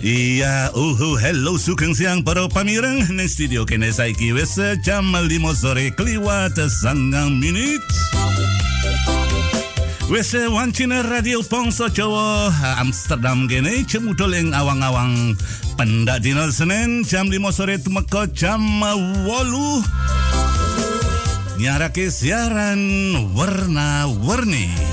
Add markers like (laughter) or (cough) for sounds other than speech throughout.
Iya, uhu, hello sugeng siang para pamireng ning studio kene saiki wis jam 5 sore kliwat sangang menit. Wis wancine radio Pongso Jawa Amsterdam kene cemudul ing awang-awang pendak dina Senin jam 5 sore tumeka jam 8 nyarake siaran warna-warni.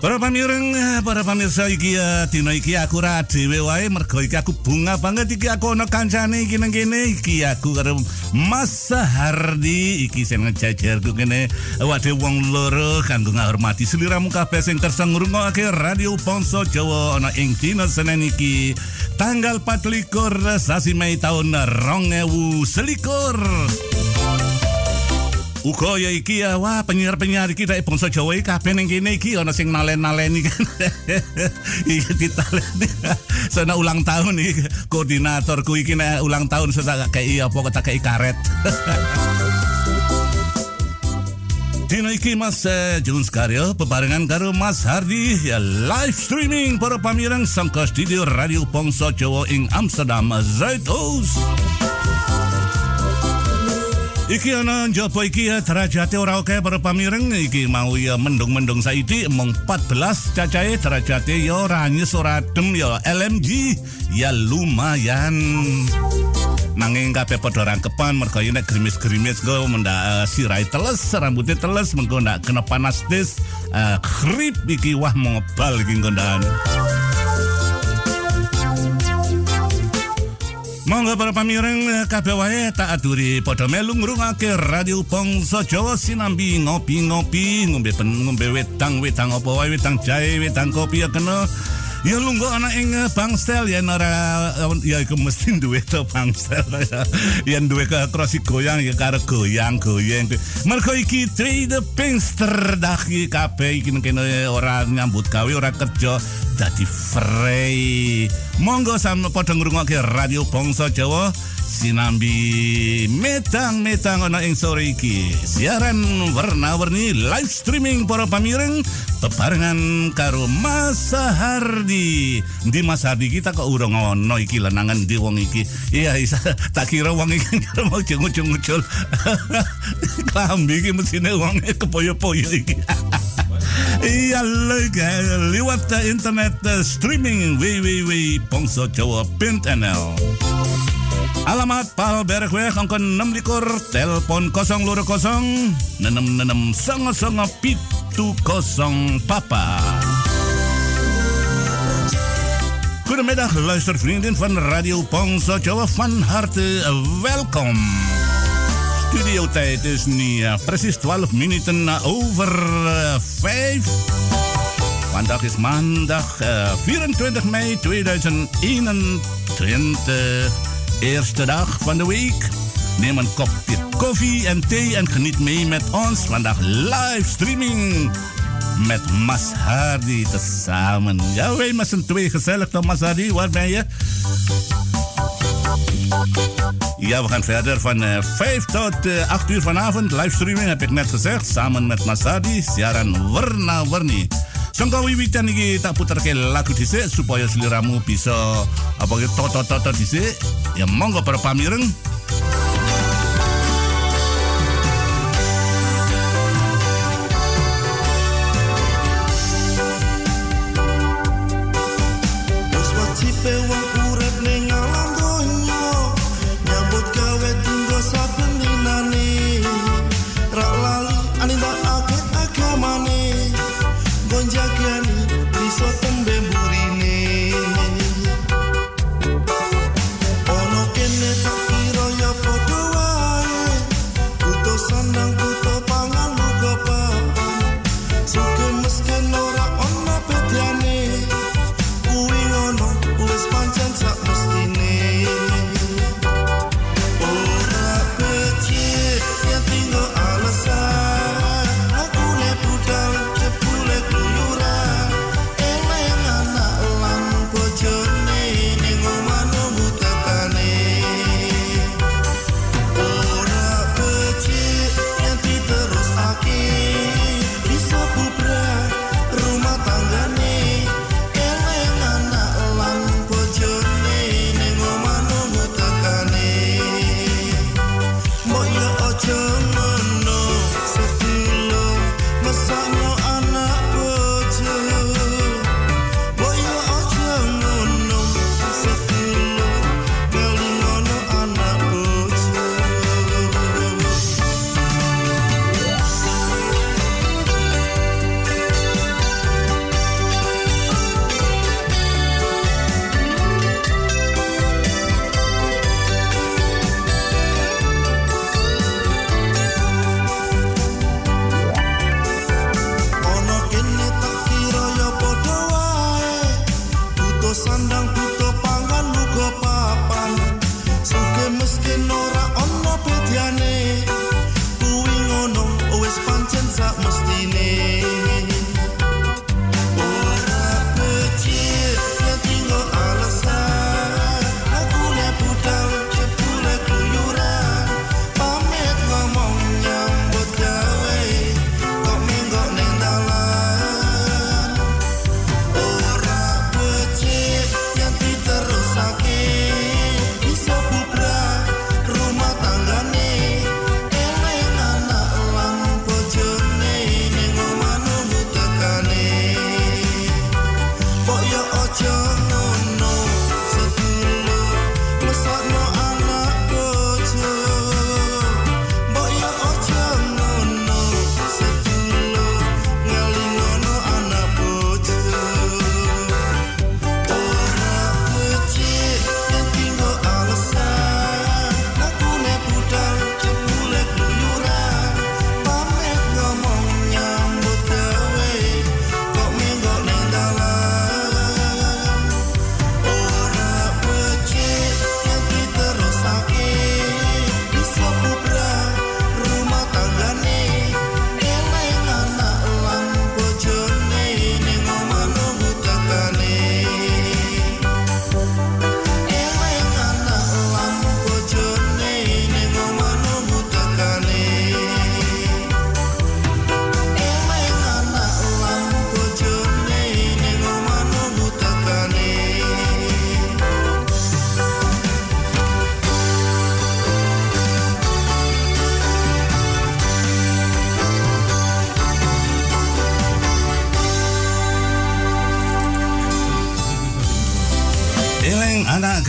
Para pamireng, para pamirsa iki ya dina iki aku ra dhewe wae mergo iki aku bunga banget iki aku ana kancane iki nang kene iki aku karo Mas Hardi iki sing ngejajarku kene wae wong loro kanggo ngahormati sliramu kabeh sing kersa ngrungokake Radio Ponso Jawa ana ing dina Senin iki tanggal 24 sasi Mei tahun 2021. Uga ya iki ya wah penyiar-penyiar iki nek bangsa Jawa iki kabeh ning kene iki ana sing nalen-naleni kan. (laughs) iki ditaleni. (laughs) Sana ulang tahun iki koordinatorku iki nek ulang tahun saya kayak apa kata kayak karet. (laughs) Dino iki Mas uh, Jun Skaryo bebarengan karo Mas Hardi ya live streaming para pamirang sangka studio Radio Pongso Jawa ing Amsterdam Zuidoost. Iki ana njaba iki ya derajate ora oke para pamireng. Iki mau ya mendung-mendung saiki mung 14 cacahe derajate ya ora anyes ora adem ya. LMG ya lumayan. Nanging kabeh padha rangkepan mergo nek grimis-grimis go mendak uh, sirai teles rambutnya teles mengko ndak kena panas des uh, krip iki wah ngebal iki nggondan Monggo para pamireng kabeh wae tak aturi padha melu ngrungake radio Bangsa Jawa sinambi. Ngopi-ngopi ngombe ngombe wedang-wedang apa wae wedang jahe wedang kopi ya kena Ya lungguh ana ing bangstel ya ora ya iku mesti duwe to bangstel ya. Yen duwe ke krosi goyang ya karo goyang goyang. Mergo iki trade Pinkster daki kabeh iki kene ora nyambut gawe ora kerja dadi free. Monggo sampe padha ngrungokke radio Bangsa Jawa sinambi metang-metang ana ing sore iki. Siaran warna-warni live streaming para pamireng bebarengan karo Mas Hardi. Di Mas Hardi kita kok urung ono iki lenangan di wong iki. Iya, isa, (laughs) tak kira wong iki (laughs) mau jeng-jeng-jeng. (laughs) Klambi iki mesine wong kepoyo-poyo iki. Iya leuk lewat internet streaming www.pongsojawa.nl Alamat Pal Bergweg angka 6 likur Telepon 0 loro kosong Nenem nenem songo pitu kosong papa Goedemiddag luistervrienden van Radio Pongso van harte welkom. Studiotijd is nu uh, precies 12 minuten over uh, 5. Vandaag is maandag uh, 24 mei 2021. Eerste dag van de week. Neem een kopje koffie en thee en geniet mee met ons. Vandaag live streaming met Mas Hardy tezamen. Ja, wij met z'n twee gezellig Hardy? Waar ben je? Ja, we gaan verder van uh, 5 tot uh, 8 uur vanavond. Livestreaming heb ik net gezegd. Samen met Masadi, siaran warna warni. Sangka wiwitan iki tak puterke lagu dhisik supaya seliramu bisa apa toto-toto dhisik. Ya monggo para pamireng.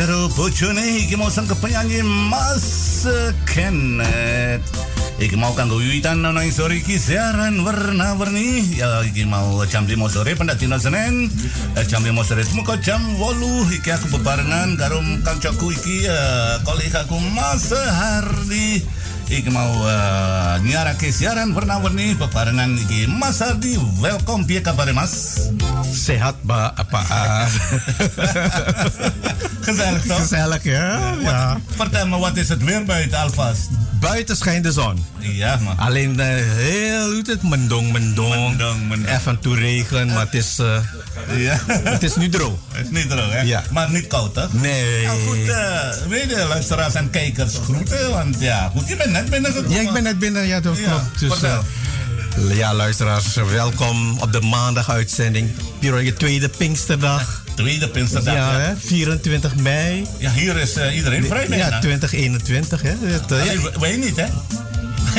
Karo bojone iki mau sang penyanyi Mas Kenneth. Iki mau kanggo wiwitan nang sore iki siaran warna-warni. Ya iki mau jam 5 sore pendak dina Senin. Eh, jam 5 sore muka jam 8 iki aku bebarengan karo kancaku iki uh, kolegaku Mas Hardi. Iki mau uh, nyiarake siaran warna-warni bebarengan iki Mas Hardi. Welcome piye kabar Mas? Sehat, Pak. Apa? Gezellig toch? Gezellig, ja. ja. Vertel me, wat is het weer buiten alvast? Buiten schijnt de zon. Ja, man. Alleen uh, heel het mendong, mendong. Mendong, mendong. Even toe regen, maar het is, uh, Ja. het is nu droog. Het is niet droog, hè? Ja. Maar niet koud, hè? Nee. Nou goed, uh, weet je, luisteraars en kijkers groeten. Want ja, goed, je bent net binnengekomen. Ja, ik ben net binnen, ja, dat Ja, klopt. Dus, eh, ja, luisteraars, welkom op de maandaguitzending. Je tweede Pinksterdag. Tweede Pinksterdag. Ja, Ja, hè, 24 mei. ja hier is uh, iedereen vrij. Ja, 2021, hè. Het, eh, Alleen, wij niet, hè?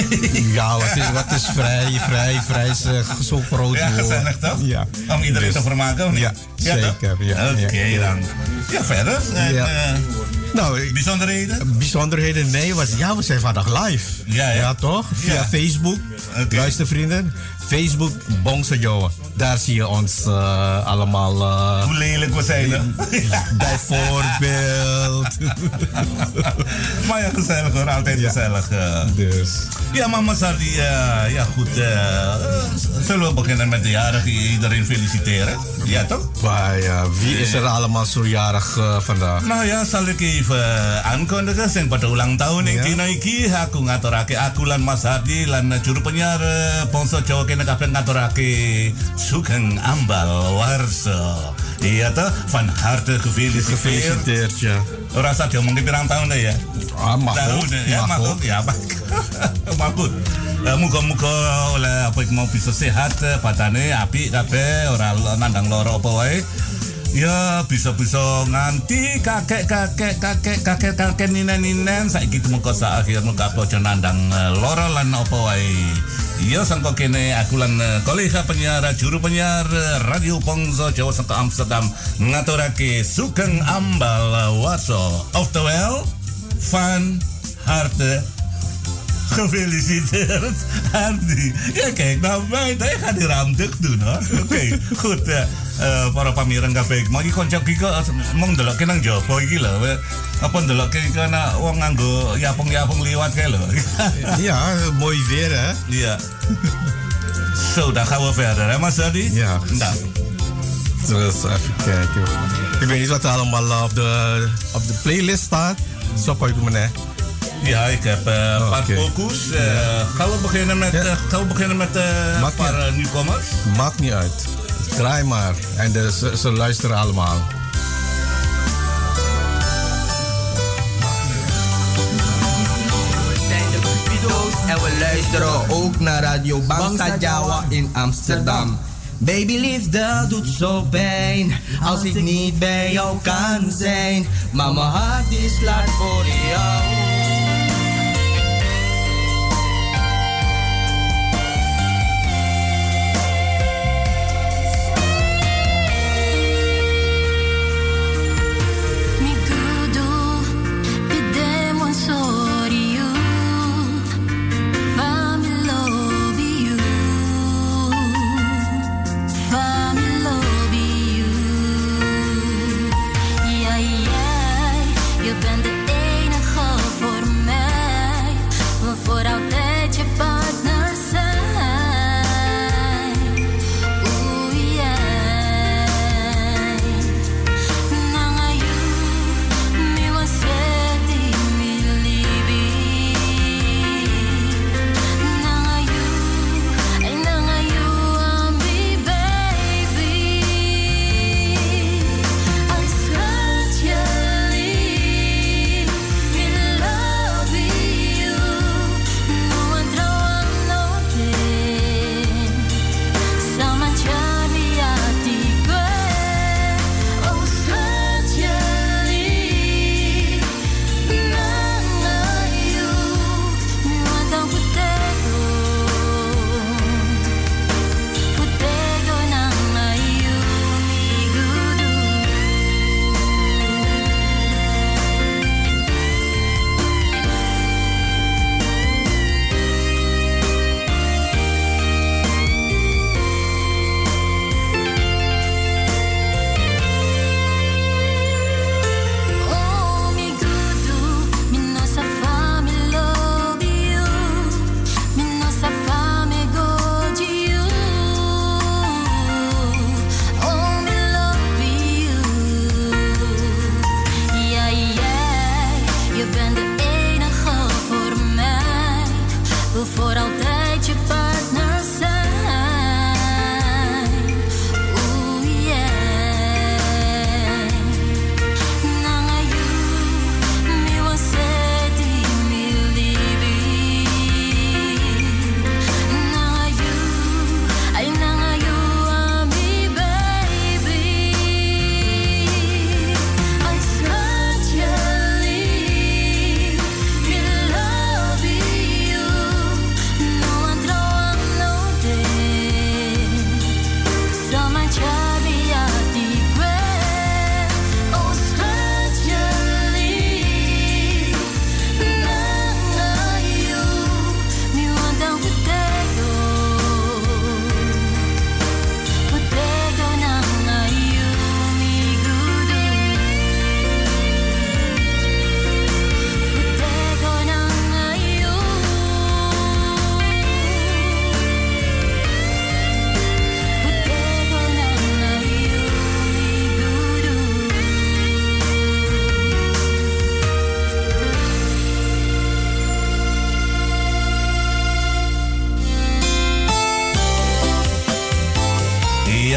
(laughs) ja, wat is, wat is vrij, vrij, vrij is eh, zo groot Ja, gezellig toch? Ja. Om iedereen te vermaken, of niet? Ja, zeker, ja, Oké, dan. Ja, verder. En, Ja. Nou, bijzonderheden? bijzonderheden, nee, was, ja, we zijn vandaag live. Ja, ja. toch? Via Ja. Facebook. Oké. Luister vrienden, Facebook Bongse Joe. Daar zie je ons eh, allemaal eh, Hoe lelijk we zijn, hè? (laughs) bijvoorbeeld. (laughs) maar ja, gezellig hoor. Altijd Ja. gezellig. eh. dus. Ja, mama Sardi, ja goed. zullen we beginnen met de jarige iedereen feliciteren? Ja, toch? Maar ja, wie is er allemaal zo jarig vandaag? Nou ja, zal ik even event eh, Ankondeka sing pada ulang tahun yang yeah. iki Aku ngaturake aku lan Mas Hadi Lan juru penyiar eh, Ponso Jawa kena kabel ngaturake Sugeng Ambal Warso Iya toh Van Harte gefeliciteerd. ya Ora dia mungkin pirang tahun deh ya Ah, mahut, ya, mahut, ya, (laughs) mahut. Uh, eh, Muka-muka oleh apa yang mau bisa sehat, patane, api, kape, orang nandang loro apa wae. Ya bisa-bisa nganti kakek kakek kakek kakek kakek ninen ninen saiki muka sa akhir muka aja nandang eh, loro lan apa wae. Iya sangko kene aku lan eh, kolega penyiar juru penyiar eh, Radio Pongso Jawa sangko Amsterdam ngaturake sugeng ambal waso. Oftewel van harte Gefeliciteerd, Andy. Ja, kijk nou mij. Hij gaat die raam dicht doen, hoor. (laughs) Oké, goed. eh eh, para pamirang kabeh. Mau iki kanca iki kok mong ndelokke nang jopo iki lho. We- Apa ndelokke iki ana wong nganggo yapung-yapung liwat kae lho. (laughs) Ja, mooi weer, hè? Iya. Zo, dan gaan we verder, hè, Mas Adi? Ja. Nou, Dus even kijken. Ik weet niet wat er allemaal eh, op de, op de playlist staat. Zo pak ik me net. Ja, ik heb eh, een paar focus. Gaan we beginnen met, Ja. eh, gaan we beginnen met eh, een paar niet nieuwkomers? Maakt niet uit. Draai maar. En de, ze, ze luisteren allemaal. We zijn de Cupido's en we luisteren ook naar Radio Bangsa Jawa in Amsterdam. Baby liefde doet zo pijn als ik niet bij jou kan zijn. Maar mijn hart is klaar voor jou.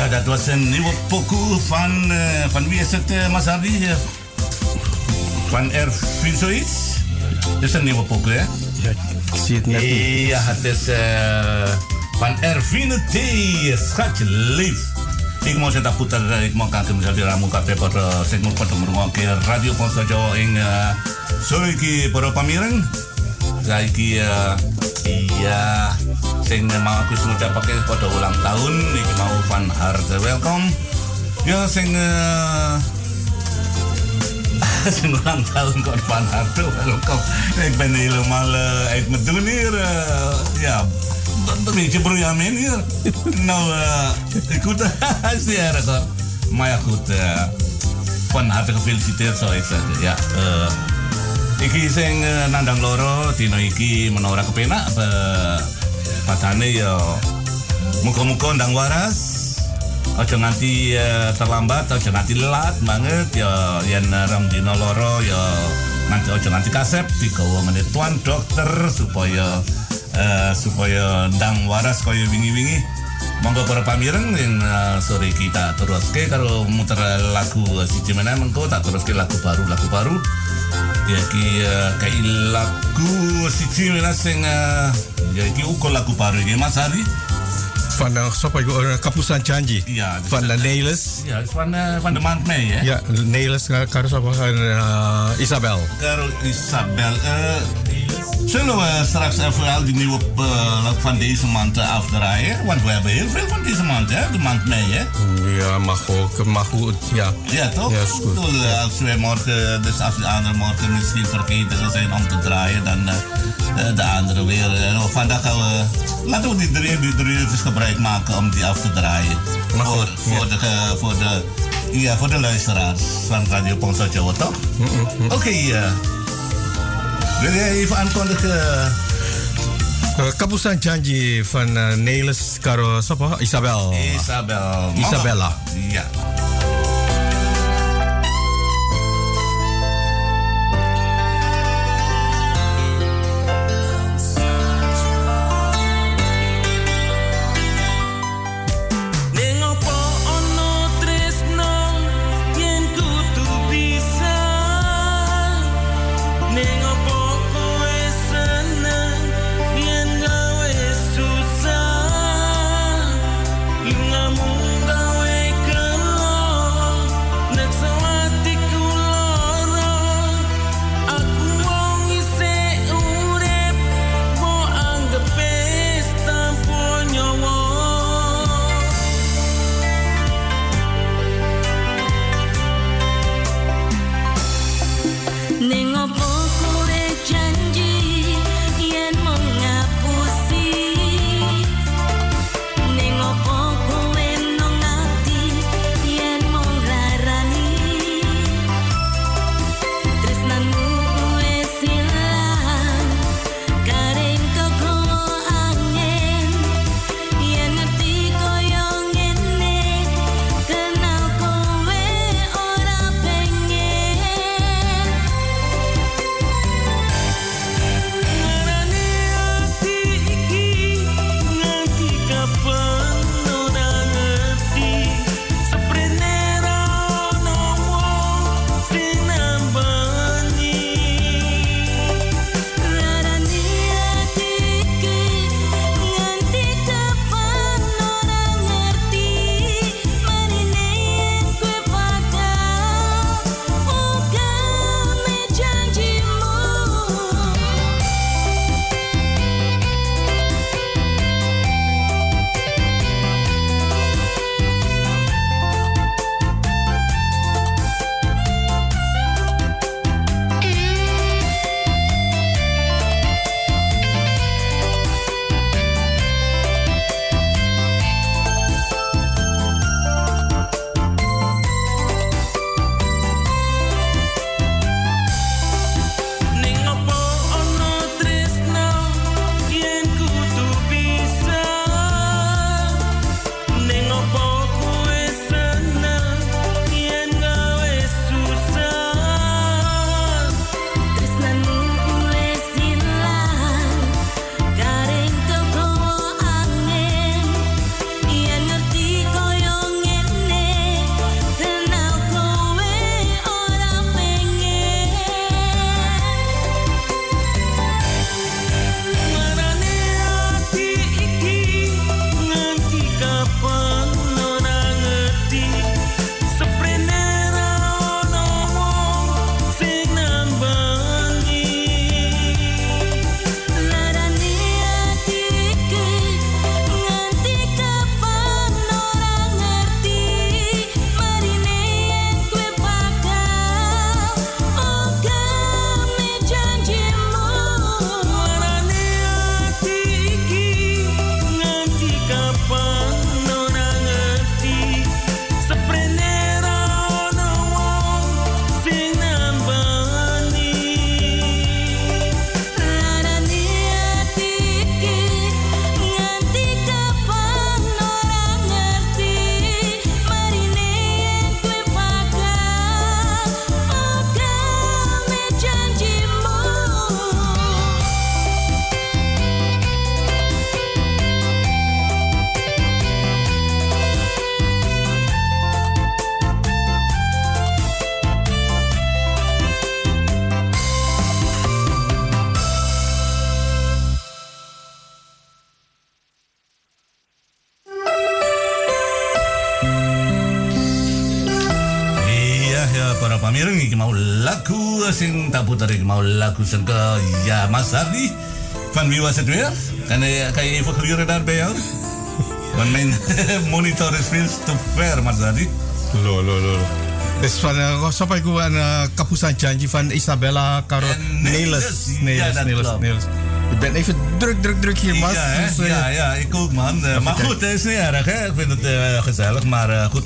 Dat was een nieuwe pokoe van, eh, van wie is het, eh, Mas Hardy? Eh, Van Ervin zoiets? Dit is een nieuwe pokoe, hè? Ja, ik zie het net niet. Ja, het is eh, van Ervine T. Schatje lief. Ik mau saya putar ik mau kanker misal di ramu kape pada saya mau pada merungok ke radio Ponsa Jawa ing uh, sore iki para pamireng. Saiki uh, iya sing mau aku ngucapake pada ulang tahun iki mau Van Harte welcome. Ya sing uh, (laughs) sing ulang tahun kok Van Harte welcome. Ik ben mijn doen hier. Uh, ja, een beetje broeiamin hier. nou, uh, goed, erg hoor. Maar ja, goed. Uh, van harte gefeliciteerd zou ik iki sing uh, nandang loro dino iki menora kepenak pacane ya muka-muka ndang waras Ojo nganti uh, terlambat, ojo nganti lelat banget ya yen uh, rong dino loro ya nanti ojo nganti kasep digawa menit tuan dokter supaya uh, supaya ndang waras kaya wingi-wingi. Monggo para pamireng yang sore kita terus ke karo muter lagu siji meneh mengko tak terus ke lagu baru lagu baru. Ya ki kai lagu siji meneh sing uh, ya iki uko lagu baru iki Mas Hari. Van uh, siapa itu uh, Kapusan Janji. Ja, Van de Nelis. Ja, van, van de maand mei hè. Ja, Nelis uh, karo siapa van uh, Isabel. Karo Isabel. Uh, zullen we straks even al die nieuwe uh, van deze maand uh, afdraaien? Want we hebben heel veel van deze maand, hè? De maand mei, hè? Ja, mag ook, mag goed, ja. Ja, toch? Ja, is goed. Uh, als wij morgen, dus als de andere morgen misschien vergeten zijn om te draaien, dan uh, de andere weer. Vandaag gaan we, laten we die drie, die drie uurtjes gebruik maken om die af te draaien. Mag voor, voor, de, voor, de, ja, voor de luisteraars van Radio Ponsa Jawa, toch? Oké, uh, wil jij even aankondigen? Uh, Kapusan Janji van uh, Nelis karo siapa? Isabel. Isabel. Isabella. Ja. Lagu sing ke ya Mas Ardi van wie was het weer? Kan je, kan je even gluren daar bij jou? Want mijn monitor is veel te ver, Mas Ardi. Lo, lo, lo. Dus van, uh, sampai ku aan uh, kapusan janji van Isabella Caro En Nelis. Nelis, Nelis, Nelis. Ik ben even druk, druk, druk hier, Mas. Ja? Dus, eh, ja, ja, ik ook, man. Eh, maar goed, het is niet erg, hè? Ik vind het eh, gezellig, maar eh, goed.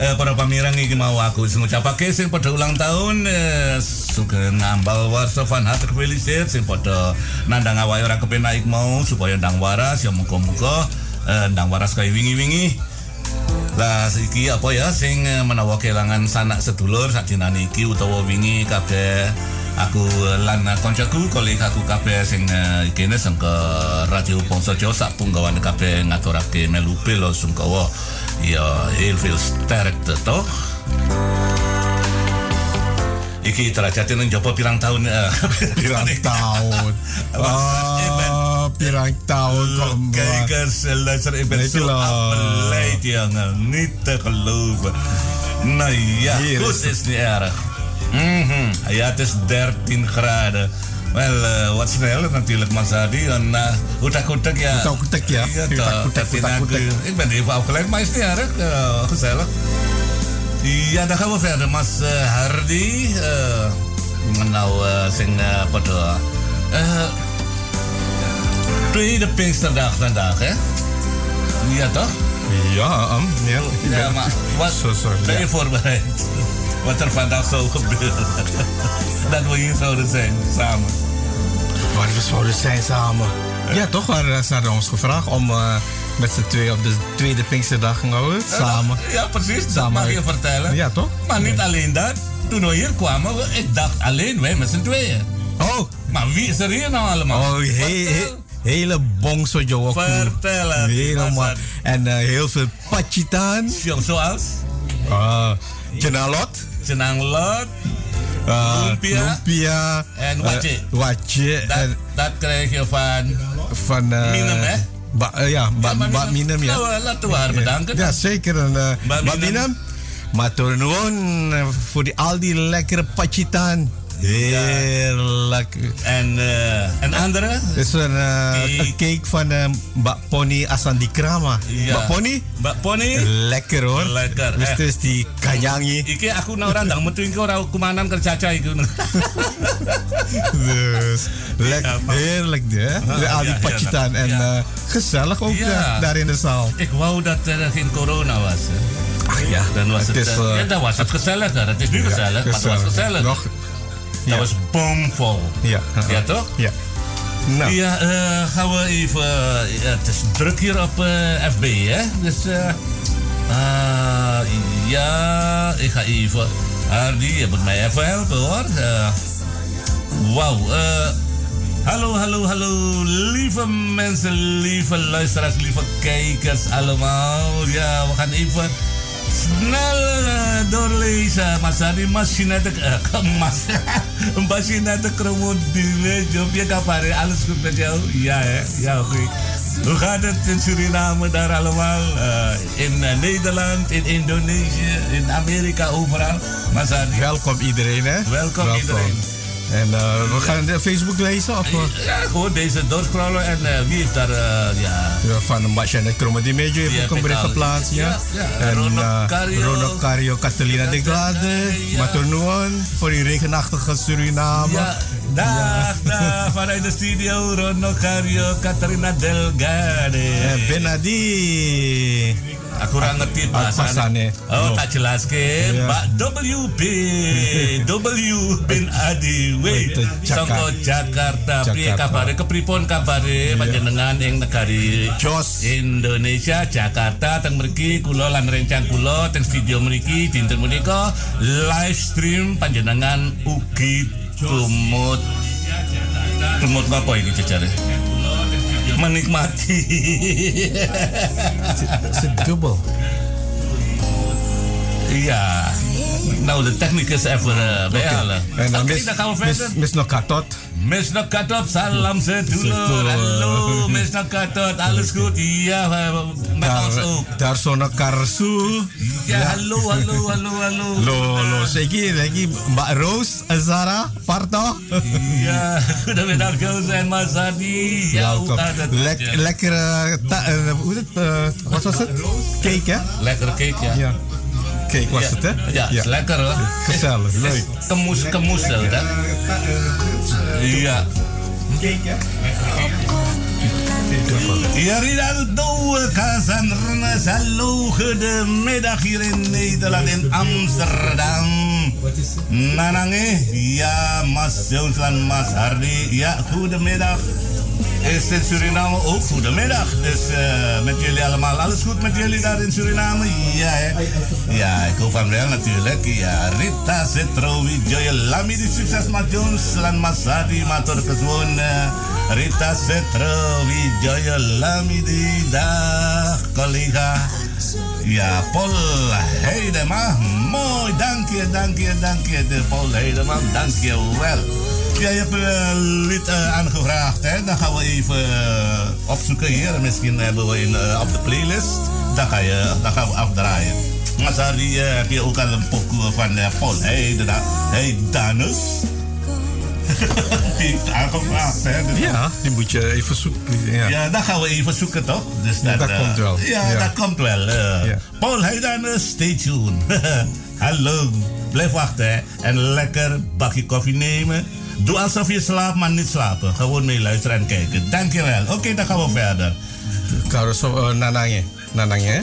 Eh, para pamirang iki mau aku sing ngucapake sing pada ulang tahun eh, sugeng ngambal warsa van harte gefeliciteerd sing pada nandang awake ora kepenak ik mau supaya ndang waras ya muga-muga eh, ndang waras kaya wingi-wingi. Lah iki apa ya sing eh, menawa kelangan sanak sedulur sakjenane iki utawa wingi kabeh aku lan koncoku kolegaku kabeh sing eh, kene sing ke radio Bangsa Jawa sak punggawane kabeh ngaturake melu pelo sungkawa. Ya heel veel sterkte toch iki derajatnya neng jopo pirang tahun (laughs) uh, pirang tahun uh, pirang tahun kembali kayak selesai event itu apalai tiang nita keluar nah iya, ya khusus ya? nih era Hmm, ja, het is 13 graden. Wel, uh, Nanti sneller Mas Adi En uh, hoetak-hoetak, ja. Hoetak-hoetak, ja. Hoetak-hoetak, hoetak-hoetak. Ik ben even afgeleid, maar is niet. Uh, gezellig. Ja, dan gaan we verder. Mas eh, Hardy. eh nou, eh zing eh pada... eh tweede Pinksterdag vandaag, hè? Ja, toch? Ja, um, ja. Ja, maar wat zo, ben je voorbereid? Wat er vandaag zou gebeuren. Dat we hier zouden zijn, samen. Waar we zouden zijn samen. Ja, toch? Ze hadden ons gevraagd om met z'n tweeën op de tweede Pinksterdag te houden. Samen. Ja, precies. Dat Samen. mag je vertellen. Ja, toch? Maar niet alleen dat. Toen we hier kwamen, we- ik dacht alleen wij met z'n tweeën. Oh, Maar wie is er hier nou allemaal? oh he, he- hele bongso Jowo. Vertel het. Helemaal. En eh, heel veel pachitaan. Zo- Zoals Uh, Jenalot. Senang Lot. Uh, Lumpia. lumpia, En eh, watje. watje. Dat, en dat krijg je van... van... eh, Minem, hè? Ba, eh, ja, ba, Ja, ba, Minem, ja. Nou, eh, laten we haar bedanken. Ja, zeker. En, uh, Ba. Minem. Maar eh, voor al die lekkere pachitaan. Heerlijk. En, eh, en andere? Is een, eh, Cake. een cake van uh, Mbak Pony Asandi Krama. Ja. Mbak Pony? Mbak Pony? Lekker hoor. Lekker, Dus eh. het is die kanyangi. Iki aku na orang dang metu iki ora kumanan kerja iku. (laughs) Dus lekker, heerlijk hè? Ah, al die ja. En eh, gezellig ook Ja. daar in de zaal. Ik wou dat er geen corona was. hè. Ach ja, Dan was het, is, eh, eh, ja, dan was het gezelliger. Het is nu gezellig, maar het was gezellig. Nog, Dat was bomvol. ja. Ja, toch? Ja. Nou, Ja, eh, gaan we even. eh, het is druk hier op eh, FB, hè? Dus. eh ah, ja, ik ga even. Hardy, je moet mij even helpen hoor. Wauw. eh, hallo, hallo, hallo. Lieve mensen, lieve luisteraars, lieve kijkers allemaal. Ja, we gaan even snel (laughs) (laughs) eh, doorlezen. Mas Hardy, machine de... Uh, mas, machine de. Jopje kapare, alles goed met jou? Ja, hè? Ja, oké. Hoe gaat het in Suriname daar allemaal? In Nederland, in Indonesië, in Amerika, overal. Mas Hardy. welkom iedereen hè. Welkom iedereen. En eh, we gaan de Facebook lezen of Ja, gewoon deze doorscrollen en eh, wie heeft daar, eh, ja... ja, van Mbak Janet Kromo die Mejo heeft ook een bericht geplaatst. Ja. En Ronald Cario. Catalina de Glade, Ja. Maternoon voor die regenachtige Suriname. Ja, dag, dag, (laughs) vanuit de studio, Rono Cario, Katarina Delgade. En Benadi. Aku kurang ngerti Pasannya. Oh, tak jelaskan. Ya. Mbak WB, (laughs) W bin Adi, we, Itu Jakar- Songko Jakarta. Jakarta. kabare, kepripun kabare, panjenengan ing negari Jos. Indonesia, Jakarta, teng mriki kula lan rencang kula teng studio mriki dinten menika live stream panjenengan ugi tumut tumut apa ini jejare? Menikmati. (laughs) Is het dubbel? Iya. Nou, de technicus even uh, bijhalen. En dan mis, dan gaan we mis, mis nog katot. Miss Nakatot, salam sedulur. Sedulur. Hallo, Miss Nakatot, alles goed? Ja, met ons Daar, ook. daar zo'n karsu. Ja, hallo, hallo, hallo, hallo. Lo, lo, seki, seki, Mbak Rose, Zara, Parto. Ja, goedemiddag, Joost en Mazadi. Ja, hoe gaat het? Lek, Ja. lekker, ta- eh, hoe heet het? wat was het? Cake, hè? Lekker cake, ja. Ja. Cake was Ja. het, hè? Ja, is lekker hoor. Gezellig, leuk. Kemoes, kemoesel, hè? Ja. Ja, Rinaldo Kazanrnes, hallo, goedemiddag hier in Nederland, in Amsterdam. Nanange, ja, Mas Jones en Mas Hardy, ja, goedemiddag. Is in Suriname ook goedemiddag. Dus eh, met jullie allemaal, alles goed met jullie daar in Suriname? Ja, hè? Ja, ik hoop van wel natuurlijk. Ja, Rita Zetrowi, Joy Lami, die succes met Jones, Lan Masadi, Mator Keswoon. eh, Rita Zetrowi, Joy Lami, die dag, collega. Ja, Paul Heidema. Mooi, dank je, dank je, dank je. Paul Heidema, dank je wel. Ja, je hebt een lied eh, aangevraagd, hè? Dan gaan we even eh, opzoeken hier. Misschien hebben we in, eh, op de playlist. Dan, ga je, dan gaan we afdraaien. Maar eh, heb je ook al een pokoe van eh, Paul Heidema. Hey, Danus. (laughs) Die heeft aangevraagd, hè? Dus Ja, die moet je even zoeken. Ja. ja, dat gaan we even zoeken, toch? Dus Ja, dat eh, komt wel. Ja, Ja. dat komt wel. eh. Ja. Paul Heidanus, stay tuned. (laughs) Hallo, blijf wachten hè. En lekker bakje koffie nemen. Doe alsof je slaapt, maar niet slapen. Gewoon meeluisteren en kijken. Dankjewel. Oké, okay, dan gaan we verder. Karoso, uh, eh, Nanange. Nanange, eh? hè?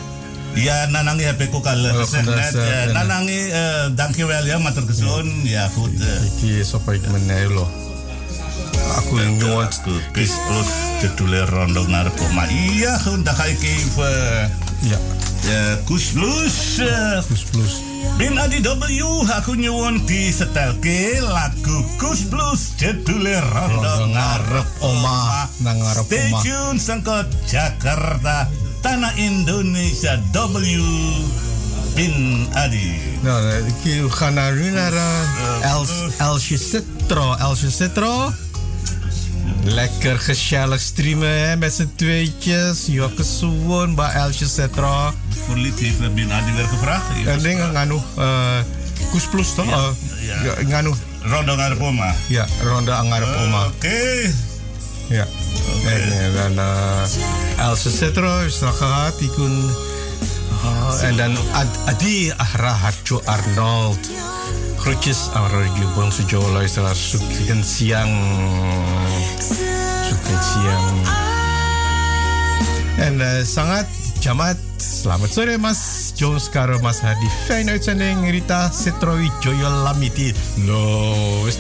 Ja, Nanange heb ik ook al uh, gezegd. Uh, nanange, uh, dankjewel, ja, maar ja. ja, goed. Ik zie je zo vaak mijn neulo. Aku nyuwat. Aku pisplus, cedule rondo narko. Maar iya, dan ga ik even... ya. Ya Kusplus Kusplus bin Adi W aku nyuwun ke lagu Kusplus jedule rondo ngarep Oma. nang ngarep Oma. stay tune sangko Jakarta tanah Indonesia W. Bin Adi. Nah, no, no, karena Rinara El El Citro. El Lekker gezellig streamen hè, met z'n tweetjes. Jokke Suwon, bij Elsje Citro. Voor lied heeft Bin Adi weer gevraagd En dingen nganu uh, Kus Plus toch? Ja, Eh, ja. nganu. Rondo Ngarep Omah Ja, ronde Angarep Oma. Oké Ja. En, dan uh, Else Citro is nog gehad. Die kon... Oh, en dan Ad- Adi Raharjo Arnold. Groetjes aan Radio Jawa luisteraars. Zoeken siang. Zoeken siang. En eh, sangat Jamat. Selamat sore Mas Jones Karo Mas Hadi. Fijn uitzending Rita Citrowi Joyo Lamiti. No, is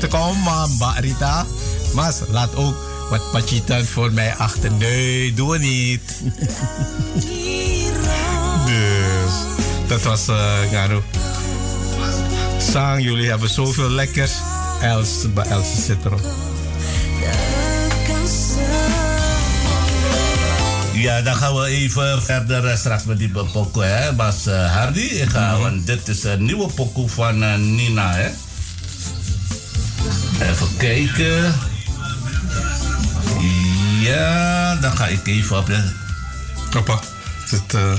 Mbak Rita. Mas, laat ook wat pacitan voor mij achter. Nee, doe het niet. (laughs) dus, dat was uh, Ngano. Sang, jullie hebben zoveel lekkers. Els, bij Els Citro. Ja, dan gaan we even verder eh, straks met die pokoe, hè, Bas eh, Hardy. Ik ga, Want dit is een nieuwe pokoe van eh, Nina, hè. Even kijken. Ja, dan ga ik even op de... Het, eh,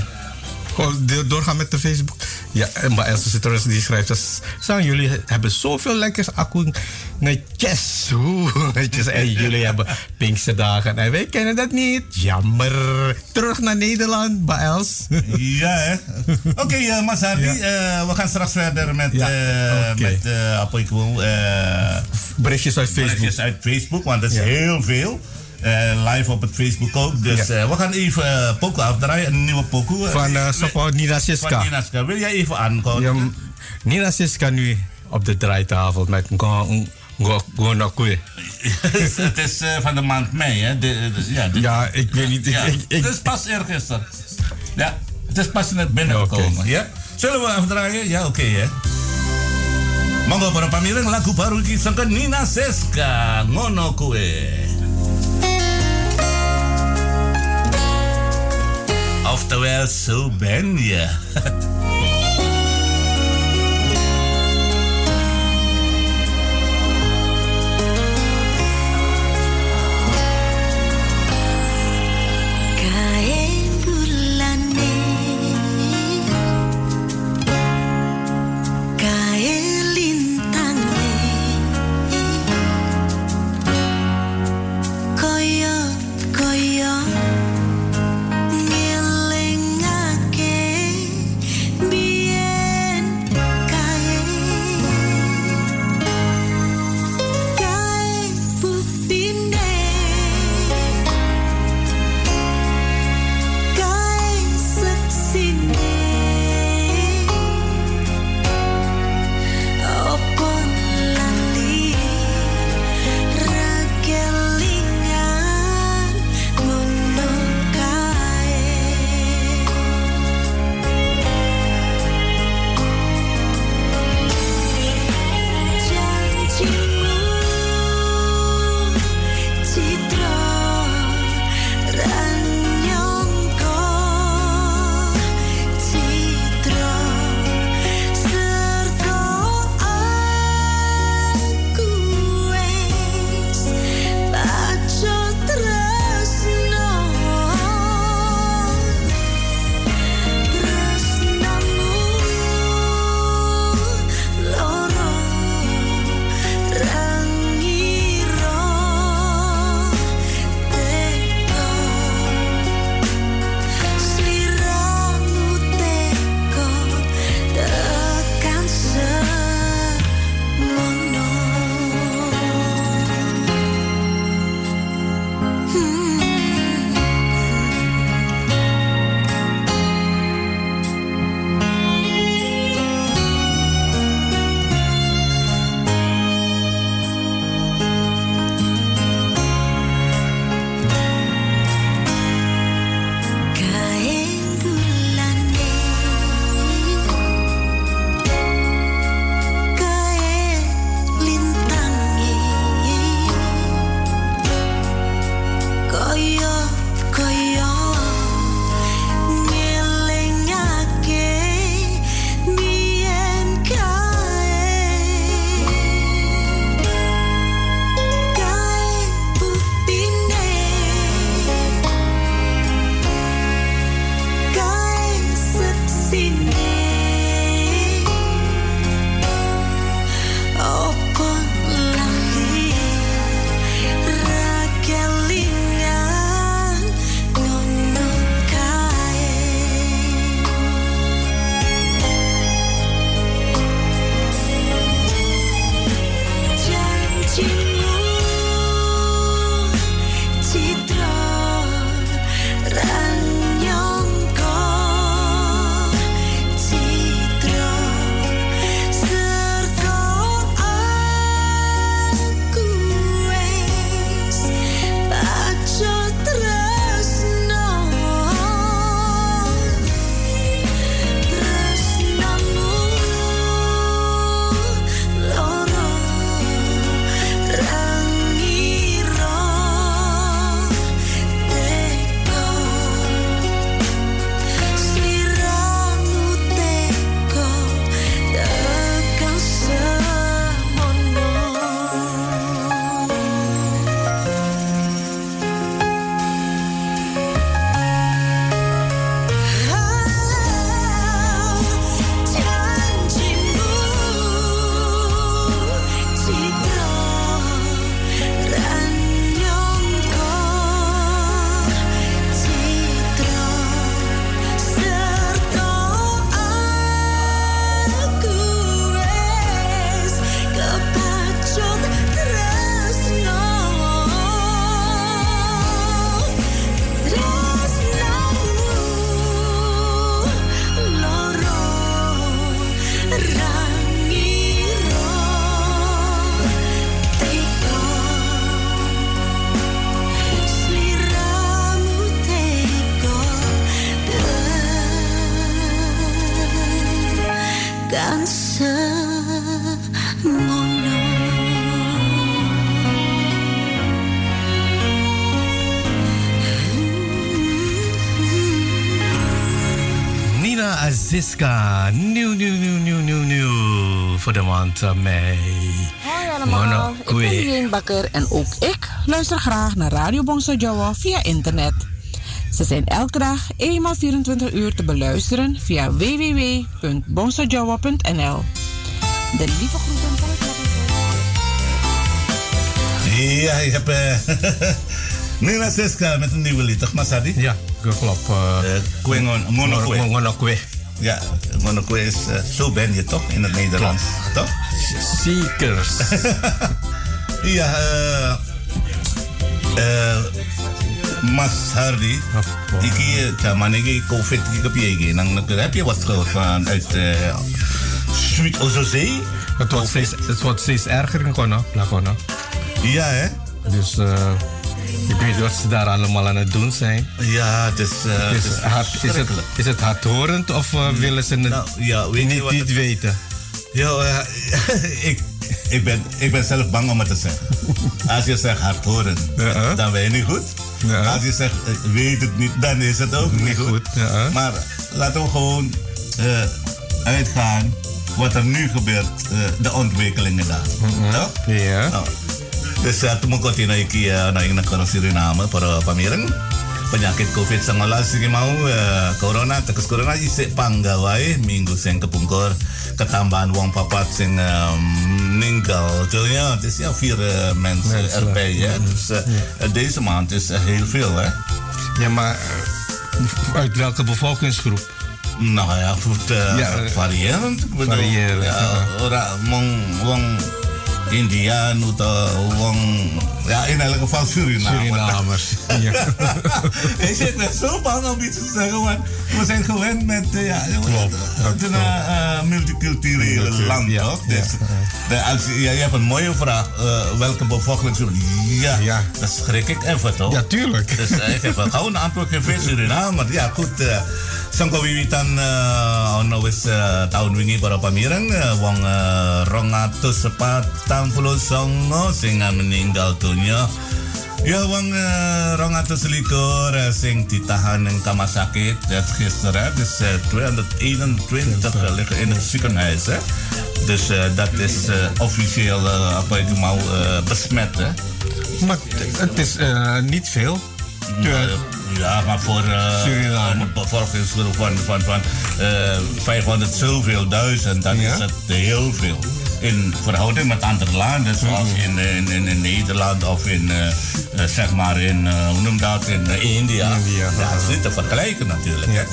gewoon de- doorgaan met de Facebook. Ja, en maar Elsa Citroën die schrijft... Sang, jullie hebben zoveel lekkers. Aku netjes. Netjes. En jullie hebben Pinksterdagen. En wij kennen dat niet. Jammer. Terug naar Nederland, bij Els. Ja, hè. Oké, eh, Mas Hardy, Ja. eh, we gaan straks verder met, Ja, eh, oké. met eh, eh, Berichtjes uit Facebook. berichtjes uit Facebook, want dat is Ja. heel veel. Eh, live op het Facebook ook. Dus Ja. eh, we gaan even uh, pokoe afdraaien, een nieuwe pokoe. Van uh, Sopo Nina Siska. Van Nina Siska. Wil jij even aankomen? Ja, Nina Siska nu op de draaitafel met Gonakwe. (laughs) het is van de maand mei, hè? De, de- ja, de- Ja, ik weet niet. Ik, ja. (laughs) ik, ik, het is pas eergisteren. Ja, het is pas net binnengekomen. Ja? Zullen we afdraaien? Ja, oké, hè? Monggo para pamireng lagu baru sangka Nina Seska ngono kue. Oftewel, zo ben je. (laughs) Nieuw, nieuw, nieuw, nieuw, nieuw, nieuw voor de maand eh, mei. Hoi allemaal, Mono ik ben. Irene Bakker en ook ik luister graag naar Radio Bongso Jawa via internet. Ze zijn elke dag eenmaal 24 uur te beluisteren via www.bongsojawa.nl. De lieve groeten van het Ja, ik heb eh (laughs) Nina Siska met een nieuwe lied, toch Masadi? Ja, klopt. Uh, Kwe Ngon- Mono Kwe. Mono Kwe. Ja, is, eh, zo ben je toch in het Nederlands, toch? Zeker. (laughs) Ja, eh eh Mas Hardy, Oh, ik hier, man, ik COVID, ik heb je dan heb je wat gehoord van uit uh, Sweet Ozozee? Het wordt steeds, het wordt steeds erger in Kona. Ja, hè? Dus eh, ik weet wat ze daar allemaal aan het doen zijn. Ja, het is, eh, Is, het het hard, is, het, is het hardhorend of eh, willen ze het Nou, ja, weet niet, wat niet het- weten? Ja, eh, (laughs) ik, ik, ben, ik ben zelf bang om het te zeggen. Als je zegt hardhoren, Ja. dan ben je niet goed. Als je zegt eh, weet het niet, dan is het ook niet goed. Maar laten we gewoon eh, uitgaan wat er nu gebeurt, eh, de ontwikkelingen daar. Toch? Ja. Nou, uh, tumo ko tina iki uh, na ing nakara Suriname para pamireng penyakit COVID-19 sige mau uh, corona tekus corona isik panggawai minggu sing kepungkur ketambahan wong papat sing um, meninggal Tuh, het is ja vier uh, mensen Mensen, erbij ja. Dus uh, deze maand is uh, heel veel hè. Ja, maar uit welke bevolkingsgroep? Nou ja, goed, uh, Ja, eh, variërend. Bedoel, variërend, Ja, ja. ora, wong, wong Indiaan wong... Ja, in elk geval Suriname. Surinamers. ja. (laughs) Ik zit net zo bang om iets te zeggen, want we zijn gewend met... eh, ja, Klopt, Het een eh, multiculturele Multi- land, ja, toch? ja, Dus, de- als, je, ja, je hebt een mooie vraag. eh, welke bevolkingsgroep? Ja, Ja. dat schrik ik even, toch? ja, tuurlijk. Dus eh, ik heb wel gewoon een antwoord gegeven Suriname. Maar ja, goed. Eh Sangko wiwitan uh, ono wis eh, tahun wingi para pamireng eh, wong uh, 204 songo sing meninggal dunia Ja, wang uh, rong atas likur uh, sing ditahan in Kamasakit dat gisteren. Dus uh, 221 liggen in het ziekenhuis. Hè? Dus uh, dat is uh, officieel uh, apa itu mau uh, besmet. Hè? Maar het is uh, niet veel. Ja, ja, maar voor uh, een bevolkingsgroep van, van, van uh, 500 zoveel duizend, dan Ja. is dat heel veel. In verhouding met andere landen, zoals in, in, in, in Nederland of in, eh, eh, zeg maar in, eh, hoe noem dat, in eh, India. India, Ja, ja. dat is niet te vergelijken natuurlijk. hè.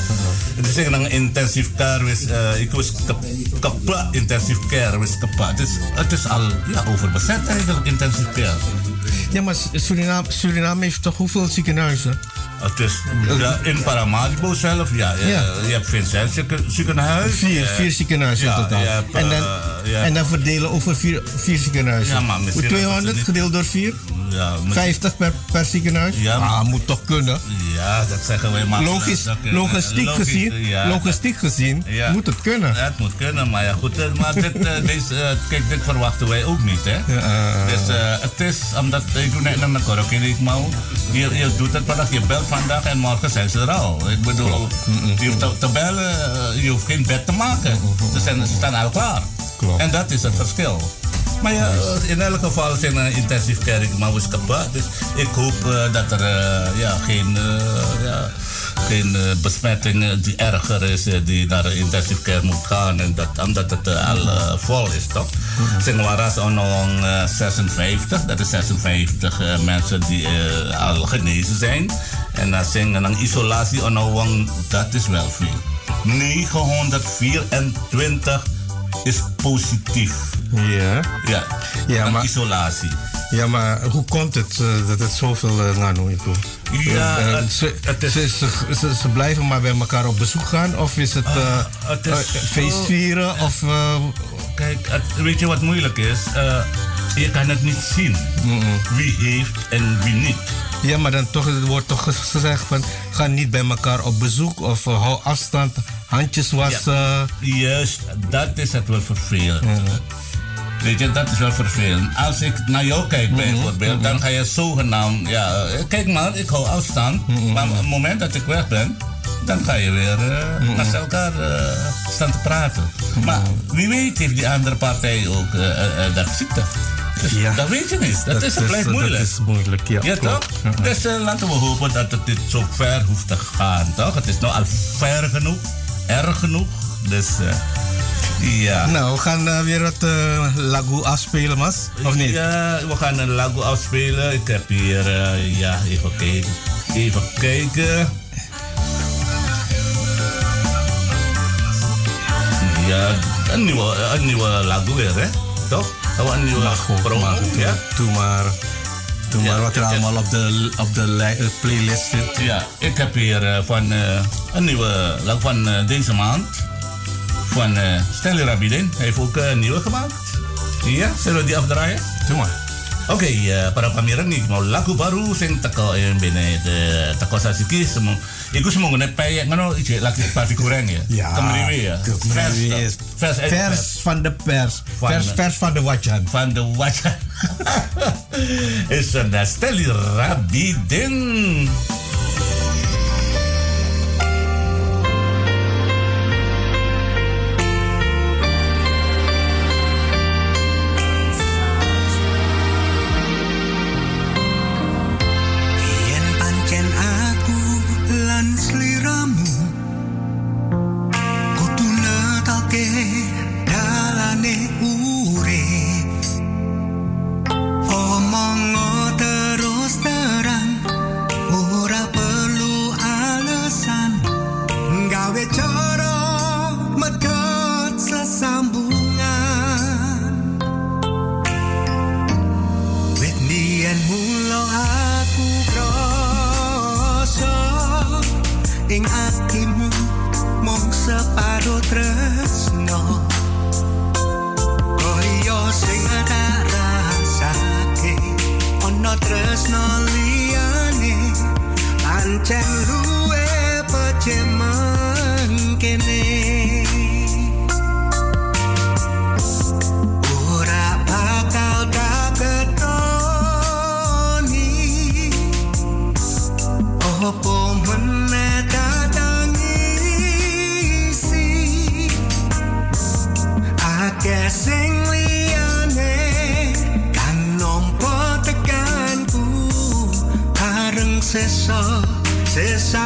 Het is een intensive care, eh, ik was kap- kapot intensive care, is kapot. Het is, het is al ja, overbezet eigenlijk, intensive care. Ja, maar Suriname, Suriname heeft toch hoeveel ziekenhuizen? Het is in Paramaribo zelf, ja. Je, Ja. je hebt Vincent zieken- ziekenhuis. Vier, vier ziekenhuizen ja, in totaal. hebt, en, dan, ja. en dan verdelen over vier, vier ziekenhuizen. Ja, maar misschien Hoe dat 200 ze niet- gedeeld door vier? ja, misschien- 50 per, per ziekenhuis? Ja, maar- ah, moet toch kunnen? Ja, dat zeggen wij maar. Logisch, Dat- dat- logistiek logisch, gezien, ja, logistiek gezien moet het kunnen. Ja, het moet kunnen, maar ja goed. eh, Maar dit, eh, (laughs) deze, kijk, dit verwachten wij ook niet, hè. Dus het is, omdat ik doe net naar korok ik mau. Je, je doet het vandaag, je belt vandaag en morgen zijn ze er al. Ik bedoel, je hoeft te, te bellen, eh, je hoeft geen bed te maken. Ze, zijn, ze staan al klaar. Klopt. En dat is het verschil. Maar ja, eh, in elk geval zijn een intensive care ik maar was kapot. Dus ik hoop eh, dat er ja, geen, ja, geen besmetting die erger is, die naar de intensive care moet gaan. En dat, omdat het al vol is, toch? Zeg maar, als er nog eh, 56, dat is 56 eh, mensen die al genezen zijn. En dan zingen dan isolatie, onowang, dat is wel veel. 924 is positief. ja. Ja, Ja, maar- isolatie. ja, maar hoe komt het eh, dat het zoveel uh, ngano is? Ja, Eh, het- ze, het is- ze, ze, ze, ze blijven maar bij elkaar op bezoek gaan? Of is het, eh, het is? Of, Kijk, weet je wat moeilijk is? Je kan het niet zien. Wie heeft en wie niet. ja, maar dan toch, het wordt toch gezegd van ga niet bij elkaar op bezoek of eh, hou afstand, handjes wassen. Juist, dat is het wel vervelend. Weet je, dat is wel vervelend. Als ik naar jou kijk bijvoorbeeld, dan ga je zogenaamd... Ja, eh, kijk maar, ik hou afstand. Maar op het moment dat ik weg ben, dan ga je weer naast elkaar eh, staan te praten. Maar wie weet heeft die andere partij ook eh, eh, dat ziekte. Dus Ja. Dat weet je niet. Dat, is, blijft moeilijk. Dat is moeilijk, ja. Toch? Dus eh, laten we hopen dat het niet zo ver hoeft te gaan, toch? Het is nou al ver genoeg, erg genoeg. Dus ja. Nou, we gaan weer wat eh, lagu afspelen, Mas. Of niet? Ja, we gaan een lagu afspelen. Ik heb hier, ja, even kijken. Even kijken. Ja, een nieuwe, een nieuwe lagu weer, hè? Toch? Een nieuwe promo, maar, ja? Doe maar, doe Ja, maar wat er heb- allemaal op de, op de eh, playlist zit. Ja, ik heb hier eh, van eh, een nieuwe lag van deze maand. Van Stanley Rabidin. Hij heeft ook een nieuwe gemaakt. Ja, zullen we die afdraaien? Doe maar. Oke, eh, para pamirang nih mau lagu baru sing teko yang bene de teko sasiki semu. Iku semua ngene peyek ngono ije lagi pasti kurang ya. Ja, Kemriwi ya. Kemriwi Vers, vers, vers, van de pers. Vers, vers van de wajan. van de wajah. (laughs) is een Stanley Rabidin. Você sabe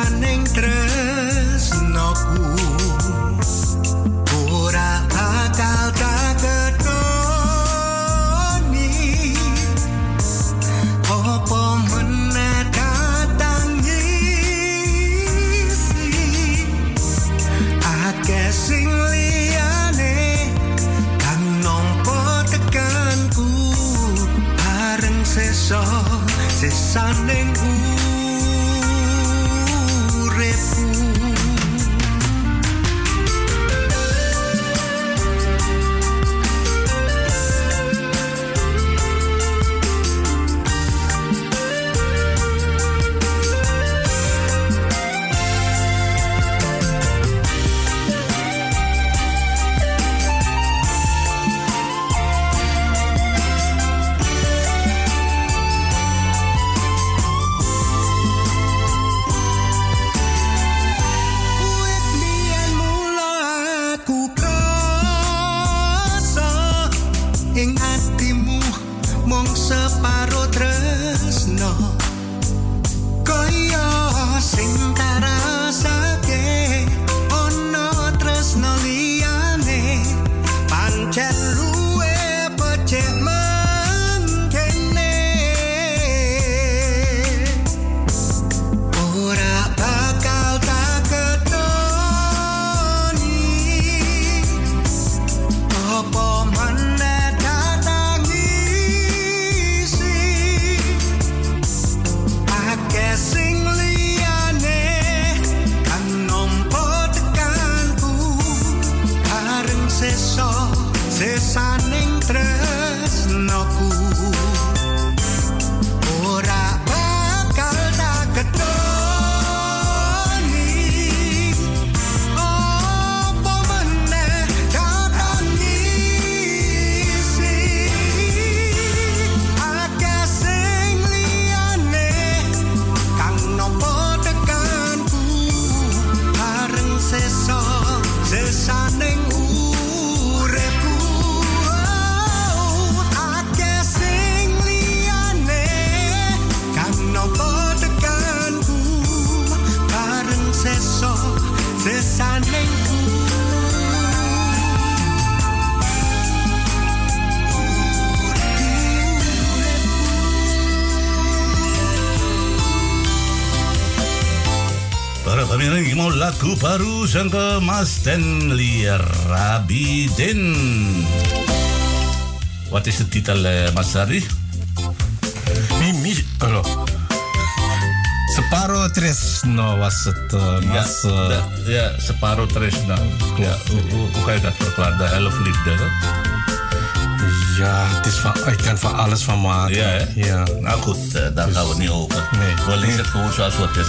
baru sangka Mas Stanley Rabidin. Wat is de titel, eh, Mas Sari? Mimi, oh, Separo Tresno was het, eh, Ja, Mas. eh, de- ja, Separo Tresna. Ja, hoe, hoe, hoe kan je dat verklaren? De elf liefde, hè? ja, het is van, ik kan van alles van maken. Ja, hè? Ja. Nou goed, eh, daar gaan we niet over. Nee. We lezen het gewoon zoals het is.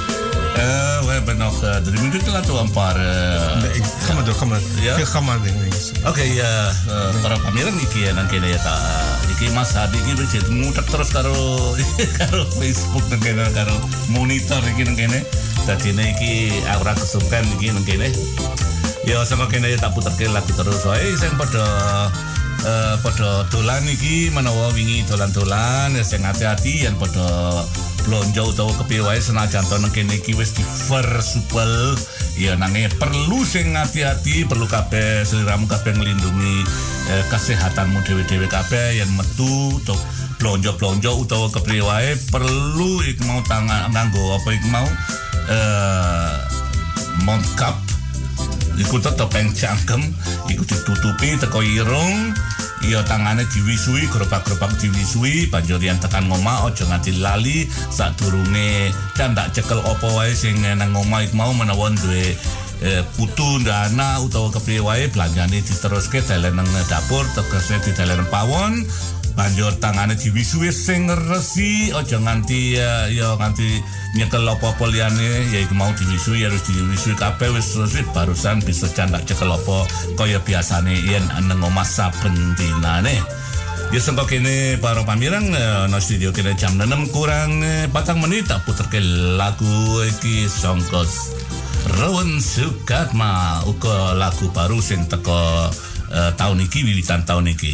Eh, we hebben nog eh, drie minuten, laten we een paar... eh, Nee, ik- ga maar door, ga maar. Ja? Ja? Ga maar. Oke ya eh, para pameran iki ya nang kene ya ta iki Mas Hadi iki wis jadi ngutek terus karo (laughs) karo Facebook nang kene karo monitor iki nang kene. Dadi iki aku ora kesupen iki nang kene. Ya sama kene ya tak puterke lagu terus wae sing padha eh padha dolan iki menawa wingi dolan-dolan ya sing hati-hati yen padha blonjo utawa kepiye wae senajan to nang kene iki wis diversupel ya nanging perlu sing hati-hati perlu kabeh sliramu kabeh nglindungi eh, kesehatanmu dhewe-dhewe kabeh. Yen metu utawa blonjo-blonjo utawa kepiye wae perlu iku mau tangan nganggo apa iku mau eh mount cap iku tetep yang cangkem iku ditutupi teko irung iya tangane diwisui gerobak-gerobak diwisui banjur yang tekan ngomah aja nganti lali sadurunge candak cekel apa wae sing nang ngomah iku mau menawa duwe eh, putu dana utawa kepriye wae belanjane diteruske dalen nang dapur tegese didalen pawon banjur tangane diwisuwe sing resi aja nganti ya, ya nganti nyekel apa-apa liyane ya itu mau diwisui harus diwisui kabeh wis resi barusan bisa candak cekel apa kaya biasane yen nang omah saben dinane. Ya sempat kini para pamirang eh, no studio kita jam 6 kurang eh, patang menit tak puter lagu iki songkos Rowan Sukatma uko lagu baru sing teko uh, tahun iki wiwitan tahun iki.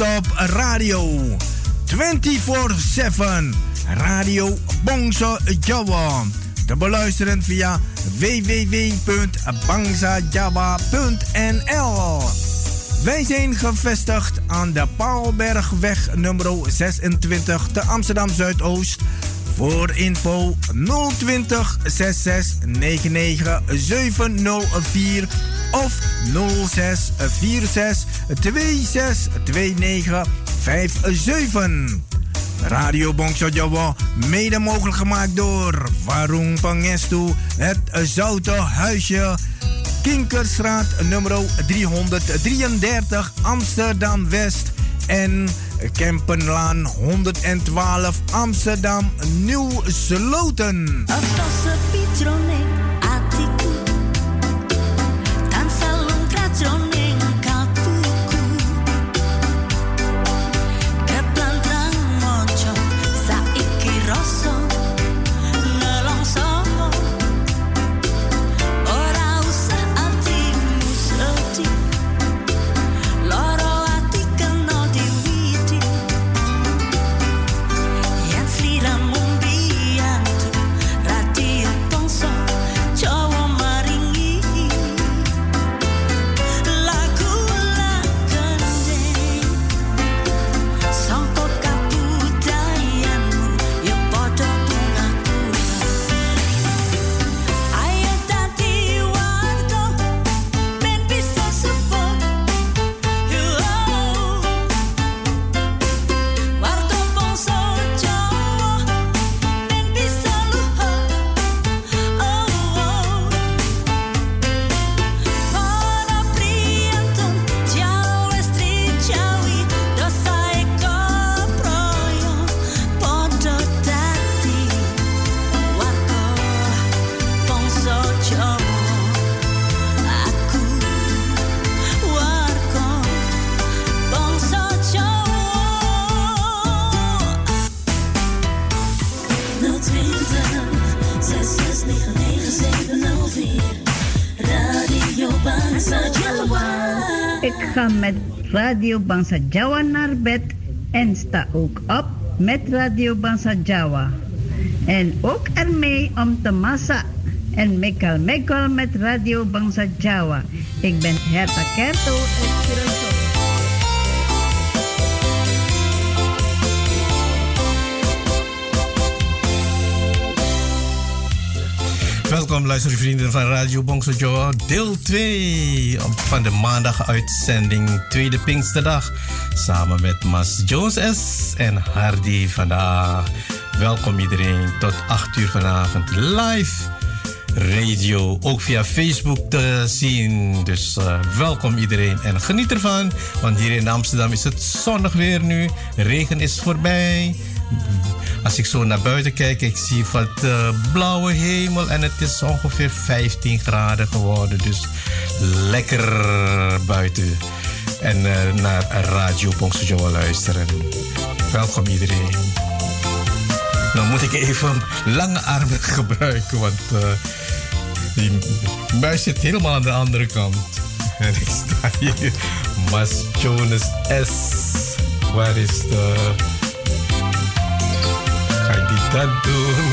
non-stop radio. 24-7 Radio Bongso Java. Te beluisteren via www.bangsajava.nl Wij zijn gevestigd aan de Paalbergweg nummer 26 te Amsterdam Zuidoost. Voor info 020 66 99 704 of 0646 262957. Radio Java mede mogelijk gemaakt door Warung Pangestu, het Zoute Huisje, Kinkerstraat nummer 333 Amsterdam West en Kempenlaan 112 Amsterdam Nieuw Sloten. Radio Bangsa Jawa naar bed en sta ook op met Radio Bangsa Jawa. En ook ermee om te massa en mekal mekal met Radio Bangsa Jawa. Ik ben Herta Kerto en Welkom luistervrienden van Radio Bongsojo, deel 2 van de maandag uitzending Tweede Pinksterdag. Samen met Mas Jones en Hardy vandaag. Welkom iedereen tot 8 uur vanavond live radio. Ook via Facebook te zien. Dus eh, welkom iedereen en geniet ervan. Want hier in Amsterdam is het zonnig weer nu. Regen is voorbij. (laughs) Als ik zo naar buiten kijk, ik zie wat eh, blauwe hemel en het is ongeveer 15 graden geworden. Dus lekker buiten. En eh, naar Radio Bongsojo luisteren. Welkom iedereen. Nou moet ik even (laughs) lange armen (laughs) gebruiken, want eh, die muis zit helemaal aan de andere kant. En ik sta hier. Mas Jonas S. Waar is de... Stadtton.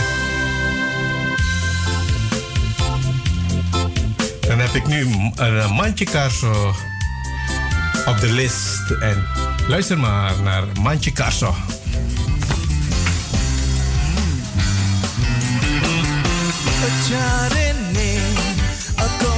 Dan heb ik nu eh, een mandje Carso op de list. En luister maar naar mandje Carso. Carene, ako.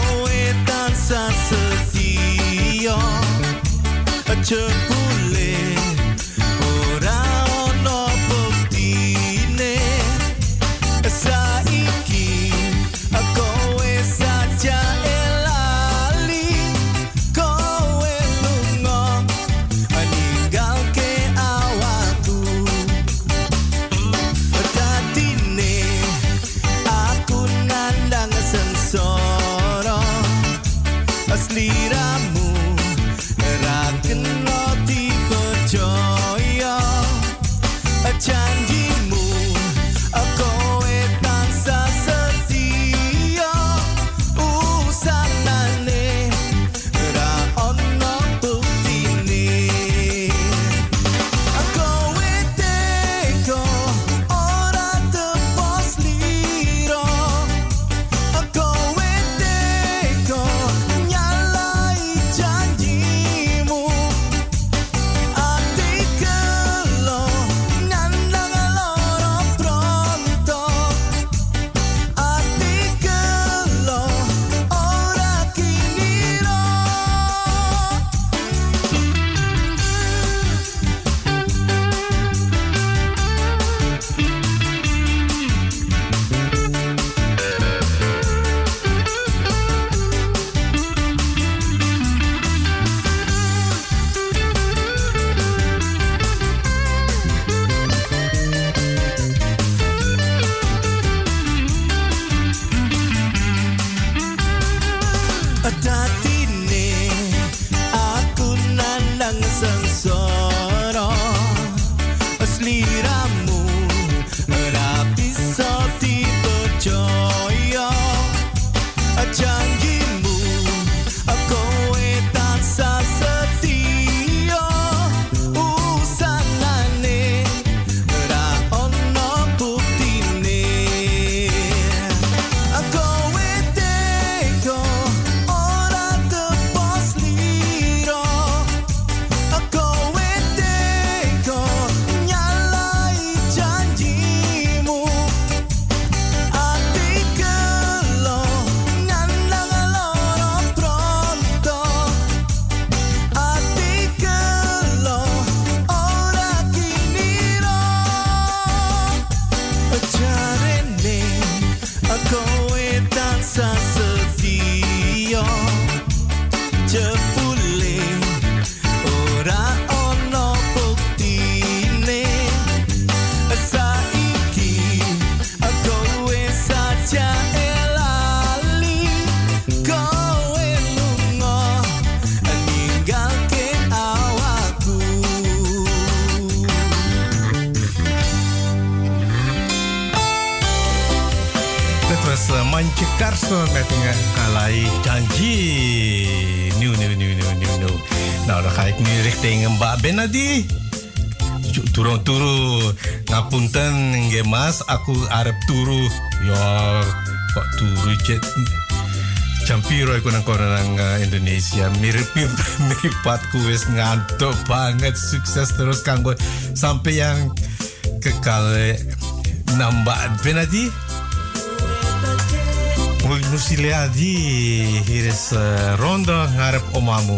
Kalai Janji. Nieuw, nieuw, nieuw, nieuw, nieuw, nieuw. Nou, dan ga ik nu richting Mbak Benadi. Turun turu ngapunten nggih Mas, aku arep turu. Ya, kok turu cek jam piro iku nang uh, Indonesia mirip (laughs) miripatku wis ngantuk banget sukses terus kanggo sampai yang kekal nambah Benadi Mulut nusilia di hiris eh, ronda ngarep omamu.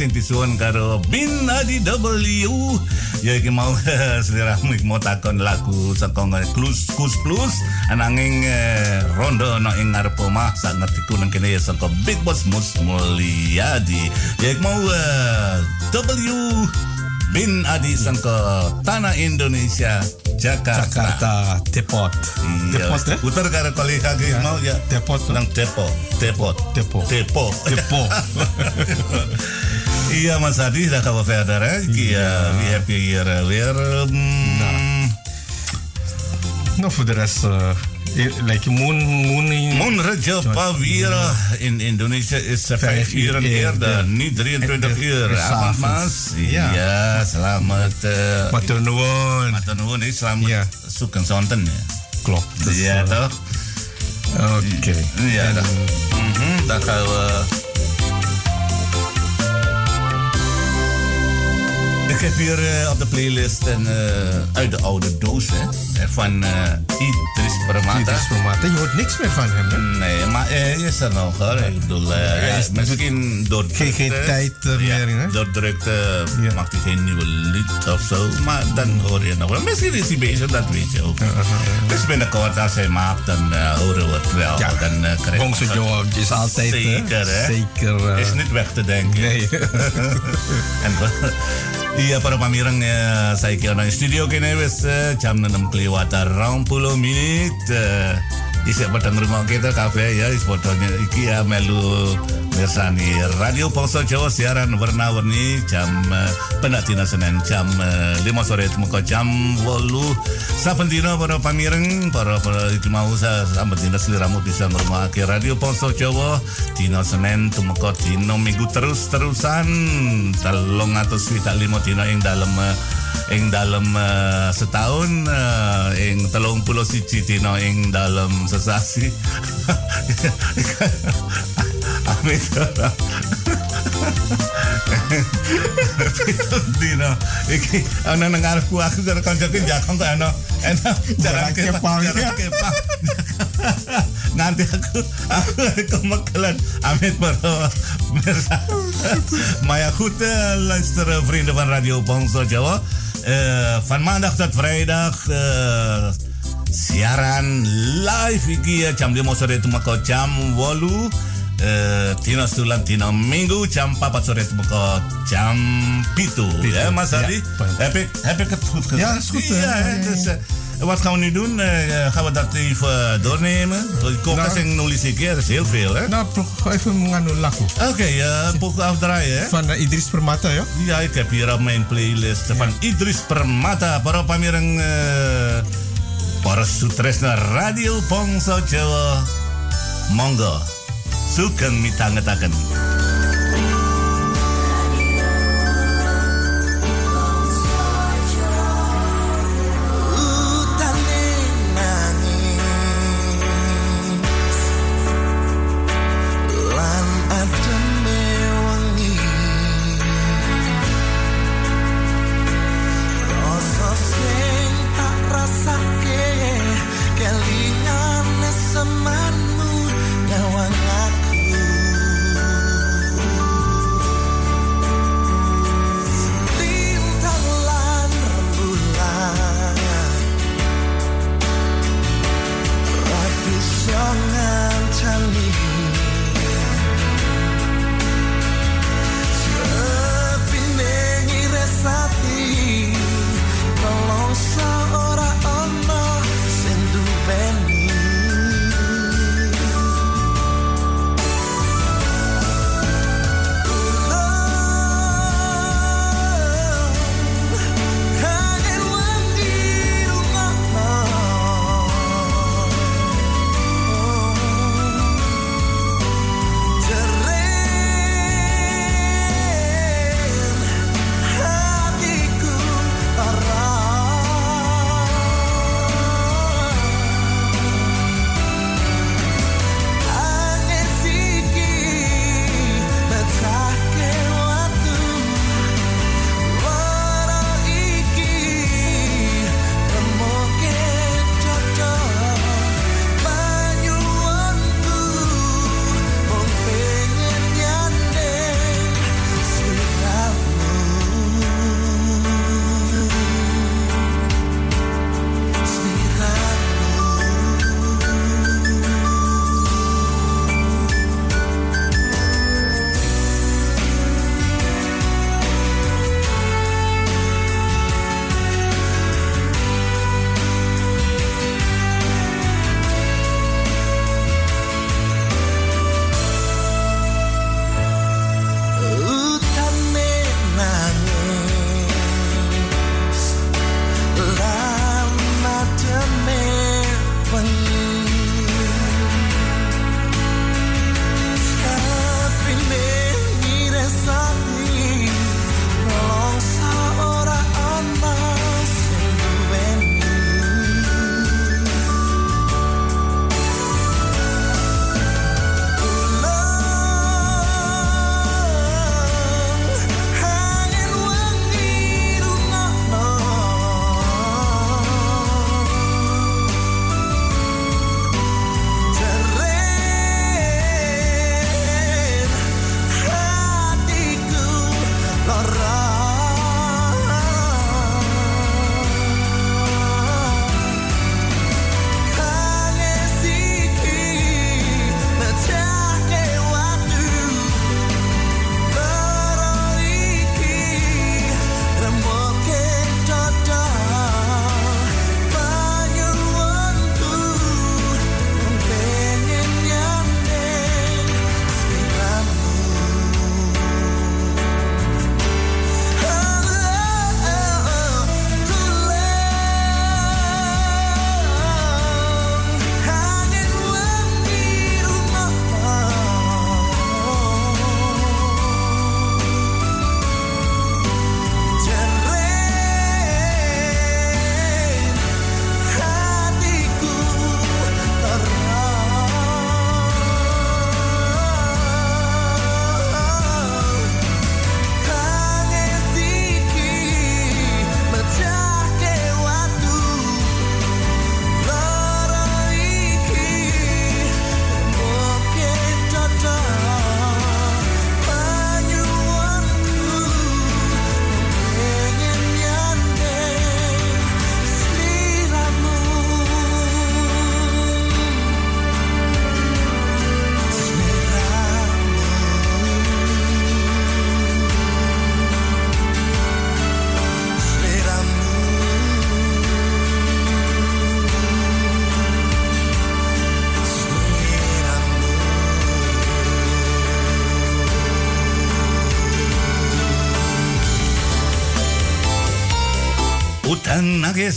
sintisuan karo Bin Adi W ya iki mau (laughs) selera mau takon lagu sekong Klus Kus Plus ananging eh, rondo no ing ngarep omah sak ngertiku nang kene ya saka Big Boss Mus Mulyadi ya iki mau eh, W Bin Adi sangka tanah Indonesia Jakarta. Jakarta Depot. Iya. Depot ya? Putar karena kali kaki ya. mau ya. Depot. Eh? Nang Depot. Depot. Depot. Depot. Depot. (laughs) Iya Mas Adi da kalau verder hè? Ja, wie heb je hier weer? Um... Nou. nou, voor de rest... Eh, like Moon, Moon, Moon Rajab Pavira in Indonesia is vijf uur eerder, niet 23 uur. selamat Mas. Ja, yeah. Iya, selamat. Eh, uh, Maturnuwun. ini eh, selamat yeah. sukan sonten ya. klok. Iya toh. Oke. Iya. Mhm, tak dat. Mm -hmm. Ik heb hier eh, op de playlist een eh, uit de oude doos hè, eh, van eh Idris Permata. Idris Permata, je hoort niks meer van hem, hè? Nee, maar hij is er nog hoor. Ik bedoel, ja, misschien door Geen- tijd, meer, hè? Door drukte maakt hij geen nieuwe lied of zo. Maar dan hoor je nog wel. Misschien is hij bezig, dat weet je ook. Dus binnenkort als hij maakt, dan horen we het wel. Ja, dan, uh, Bongso Joe is altijd? Zeker, hè? Zeker, is niet weg te denken. Nee. (laughs) en Iya para pamirang eh, saya kira studio kene wis eh, jam 6 kelewat 20 menit. Eh, Isik padang rumah kita kafe ya is fotonya iki ya melu mirsani Radio Poso Jawa siaran warna-warni jam eh, pendatina Senin jam eh, 5 sore temuko jam 8 saben dina para pamireng para para mau sa saben dina sliramu bisa ngrungokke Radio Poso Jawa dina Senin temuko dina Minggu terus-terusan. Telung atus swidak lima dina ing dalem eh, ing dalem eh, setahun eh, ing telung puluh siji dina ing dalem sesasi. (laughs) Amit. Pitung dina. Iki ana nang ngarepku aku karo kancaku jakong kok ana. Ana kepang jalan kepang (laughs) nanti aku aku kemekelan amit para mirsa. Maya eh, luisteren vrienden van Radio Bangsa Jawa Eh, van maandag tot vrijdag eh, siaran live iki ya jam 5 sore tumako jam 8 eh, Tino Stulan Tino Minggu jam 4 sore jam pitu. Ya Mas Adi? heb ik, heb ik het goed gezegd? Ja, is goed, Ja, dus, eh, wat gaan we nu doen? Eh, gaan we dat even doornemen? Kokas en ja, dat is heel veel hè? Nou, even menganu lagu. Oké, ja, pokok afdraaien hè? Van eh, Idris Permata, ya. Ja, ik heb hier op mijn playlist van Idris Permata. Para pamirang uh, para sutresna Radio Pongso Jawa. Monggo.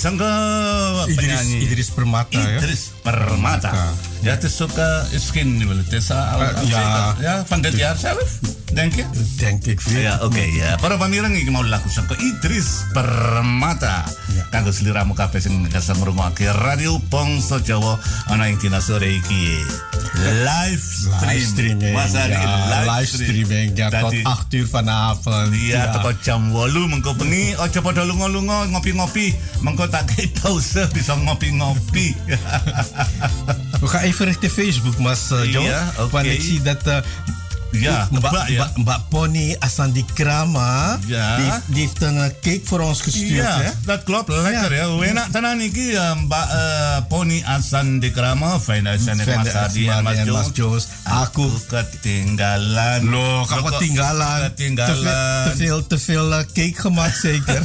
Sangka Idris, penyanyi Idris Permata ya. Idris Permata. Ja, het is ook uh, Iskin wel. Het is uh, Eh, ja. ja, van dit jaar zelf, denk je? Denk ik weer. Ja, oke ya. Para pamirang iki mau laku sangka Idris Permata. Kanggo sliramu kabeh sing ngrasa ngrungokke Radio Bangsa Jawa ana ing dina sore iki. Live stream. Live streaming. Mas Ari, ja, live streaming. Ja, tot Tadi- 8 uur vanavond. Iya, teko jam 8 mengko bengi aja padha lunga-lunga ngopi-ngopi. Mengko tak kei pause bisa ngopi-ngopi. (laughs) We gaan even richting Facebook, Mas uh, Joe. Ja, oké. Want ik zie dat uh, Ya, ya. Ya. Lah, ya, Mbak ya. Mbak, Mbak Pony Asandi Krama. Kerama. Ya. Di, heeft een cake for ons gestuurd. Ja, hè? dat klopt. Lekker, ja. We hebben een Mbak Pony asal di Krama. Fijn uitzending, Mbak Mbak Aku ketinggalan. Loh, kamu ketinggalan. Te Ketinggalan. veel, te veel, te veel uh, cake gemaakt zeker.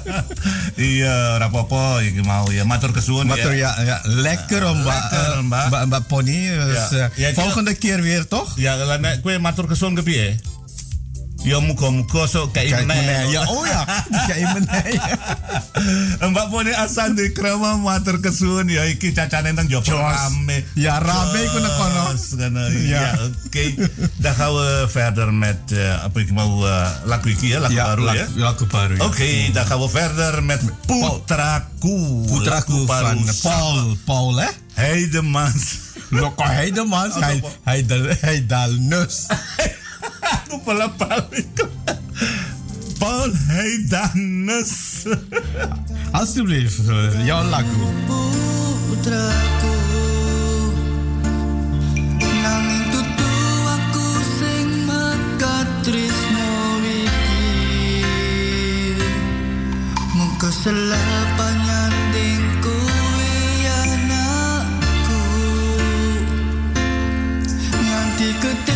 (laughs) iya, rapopo iki mau ya. Matur kesuwun Maar toch, ya. ja, ja, lekker om Mbak, Lekker, uh, Mbak. Mbak, Mbak Pony. Dus, Ja. Ja, dia- volgende keer weer, toch? Nek kowe matur kesuwun kepiye? Ya muga-muga kayak kei meneh. Ya oh ya, (laughs) kei meneh. Mbak Pone Asan di kerama matur kesun ya iki cacane nang Joko rame. Ya rame iku nek kono. (laughs) Ya. ya oke. Dah kau further met eh, apa yang mau eh, lagu iki ya, lagu ya, baru ya. Lagu baru. Ya. Oke, hmm. dah kau further met Putraku. Putraku van Paul Paul eh hè? Hey, Lokko Heidemans. Heidal (laughs) Heidal Nus. Aku pala balik. Paul Heidanus. Alsjeblieft, jouw lagu. putraku nanging tutu aku sing mekat tresno iki mengko selapa nyanding kowe anakku nganti gede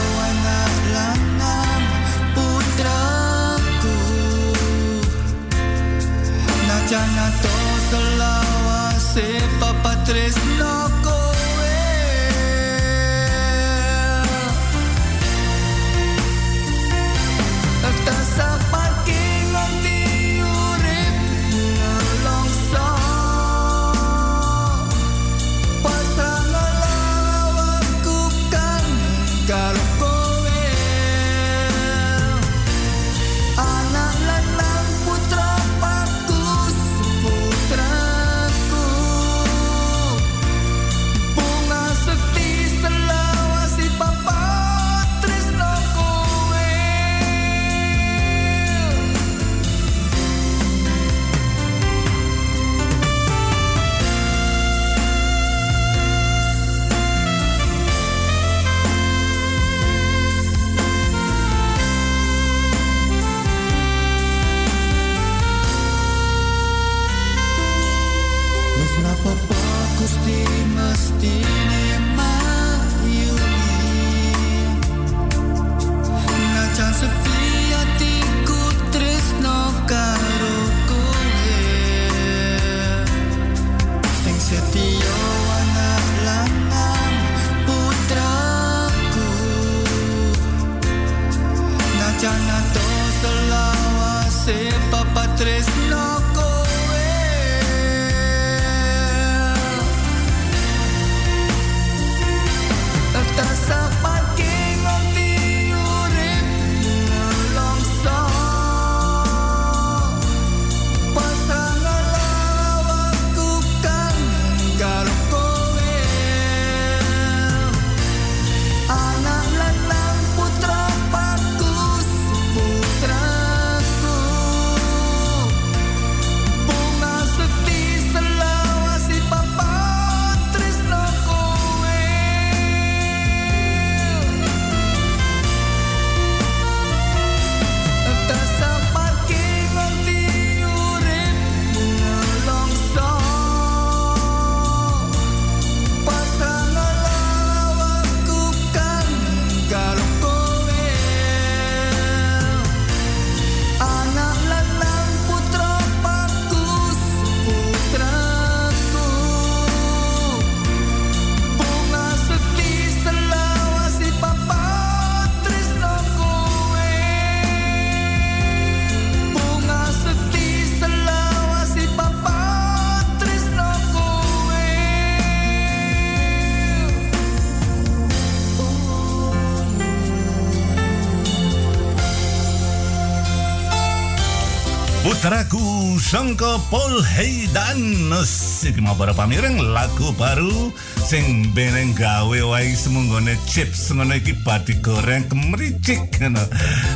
Putraku Sangka Paul Heidanus Iki mau para pamireng lagu baru Sing beneng gawe wae semunggone chips ngono iki pati goreng kemericik ngono.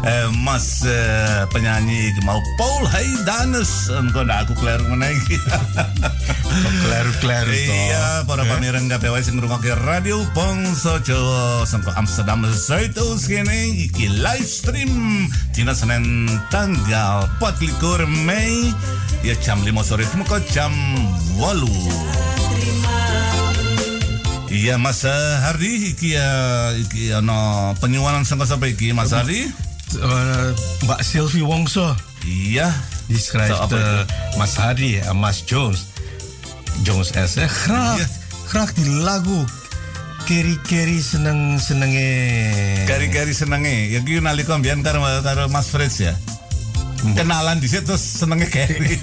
Eh, Mas eh, penyanyi iki mau Paul Heidanus engko aku kleru ngene iki. (laughs) Kleru-kleru. Iya, para pamireng wae sing ngrungokke Radio Bangsa Jawa sangko Amsterdam Zuidoost kene iki live stream dina Senin tanggal 24 Mei ya jam 5 sore ke jam 8. Iya Mas eh, Hardi iki ya iki ana penyuanan sangka sampai iki Mas Hardi. Eh, Mbak Sylvie Wongso Iya. apa eh, Mas Hadi en Mas Jones. Jones S. eh, graag, Ja. graag die lagu. Keri keri seneng senenge. Kari-kari senenge. Ya ki nalika mbiyen karo karo Mas Frits ya. Kenalan di situ senenge Keri.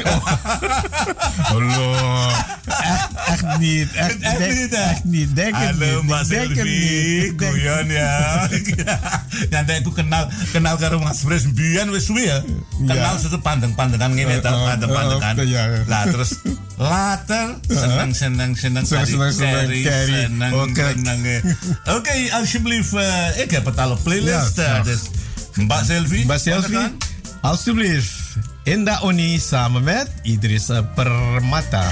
Allah, (laughs) echt, echt niet, echt, Echt echt niet, denk het Halo niet, Mbak Selvi, guyon ya. (laughs) Nanti aku kenal kenal karo Mas Fres biyen wis suwe ya. Kenal satu pandeng-pandengan ngene ta, Eh, eh, pandeng-pandengan. eh, iya. Lah terus (laughs) later seneng seneng Seneng, seneng, seneng, Keri, Keri. seneng Oké. eh. (laughs) Alsjeblieft, eh, ik heb het al op playlist. Ja, ja. dus Mbak Selvi. Mbak Selvi, alsjeblieft. Indah Oni samen met Idris Permata.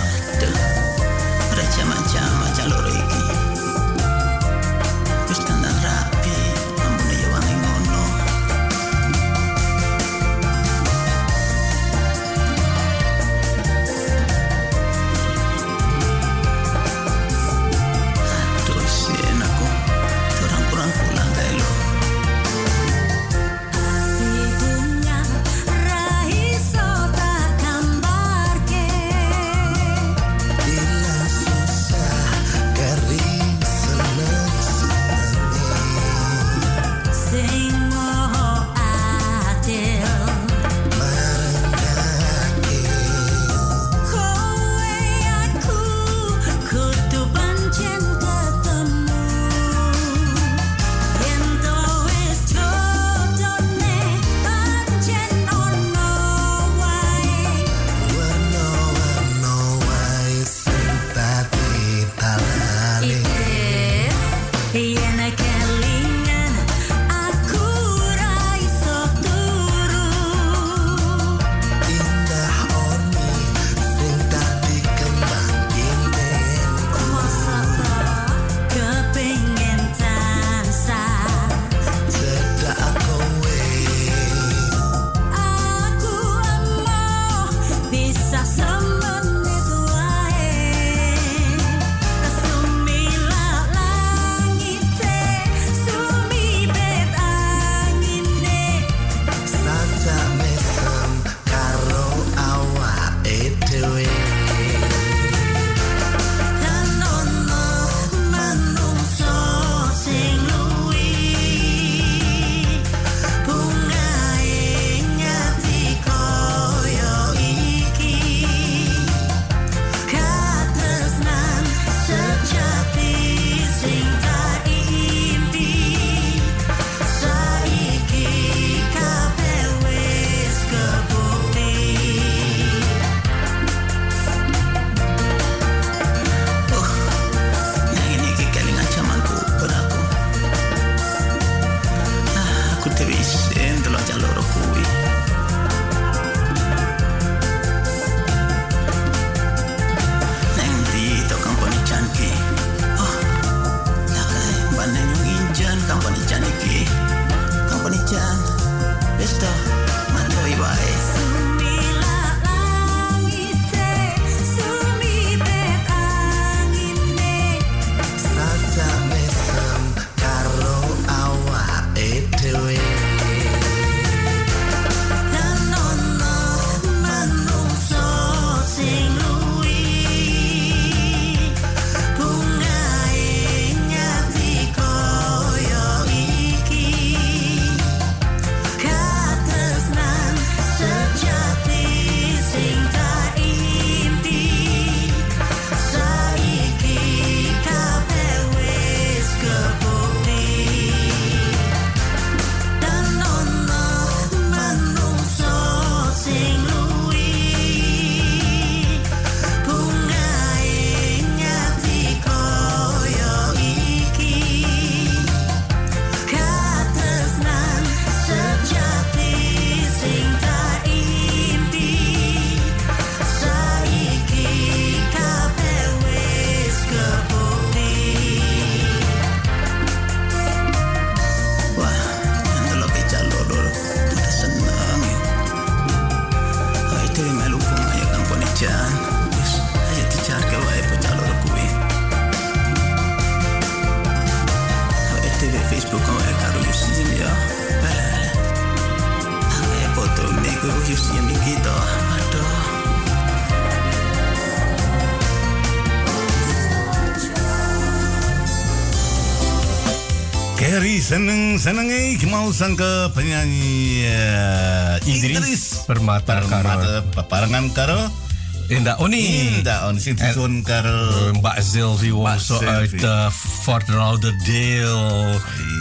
seneng-senenge mau sangka penyanyi uh, eh, Idris, Idris Permata Karo. Permata Karo. Inda Oni. Inda Oni Sinti disuwun eh, karo Mbak Zilvi Wongso Aita Fort Lauderdale.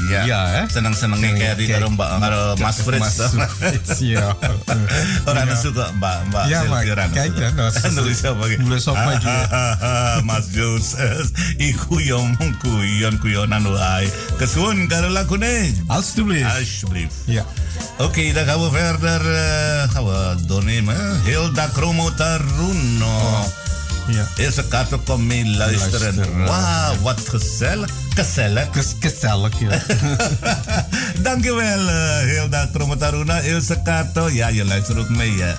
Ya, Iya, eh? seneng-senenge kari karo Mbak karo Mas Fritz. (laughs) Mas Fritz oh, ya. Orang nesu suka Mbak Mbak iya, Zilvi Ya, Mbak. Kayak nulis apa iki? Nulis apa? Mas Joseph. iku yo kuyon kuyonan wae. Kesuwun karo lagune. Alstublief. Alstublief. Ya. Yeah. Oké, dan gaan we verder. eh, gaan we doornemen. Hilda Kromo Taruno. Ja. Eerste kaart kom mee luisteren. Luisteren. Wauw, wat gezellig. Gezellig. Kes- Gezellig, ja. (laughs) Dankjewel eh, Hilda Kromo Taruna. Ilse Kato. Ja, je luistert ook mee. eh.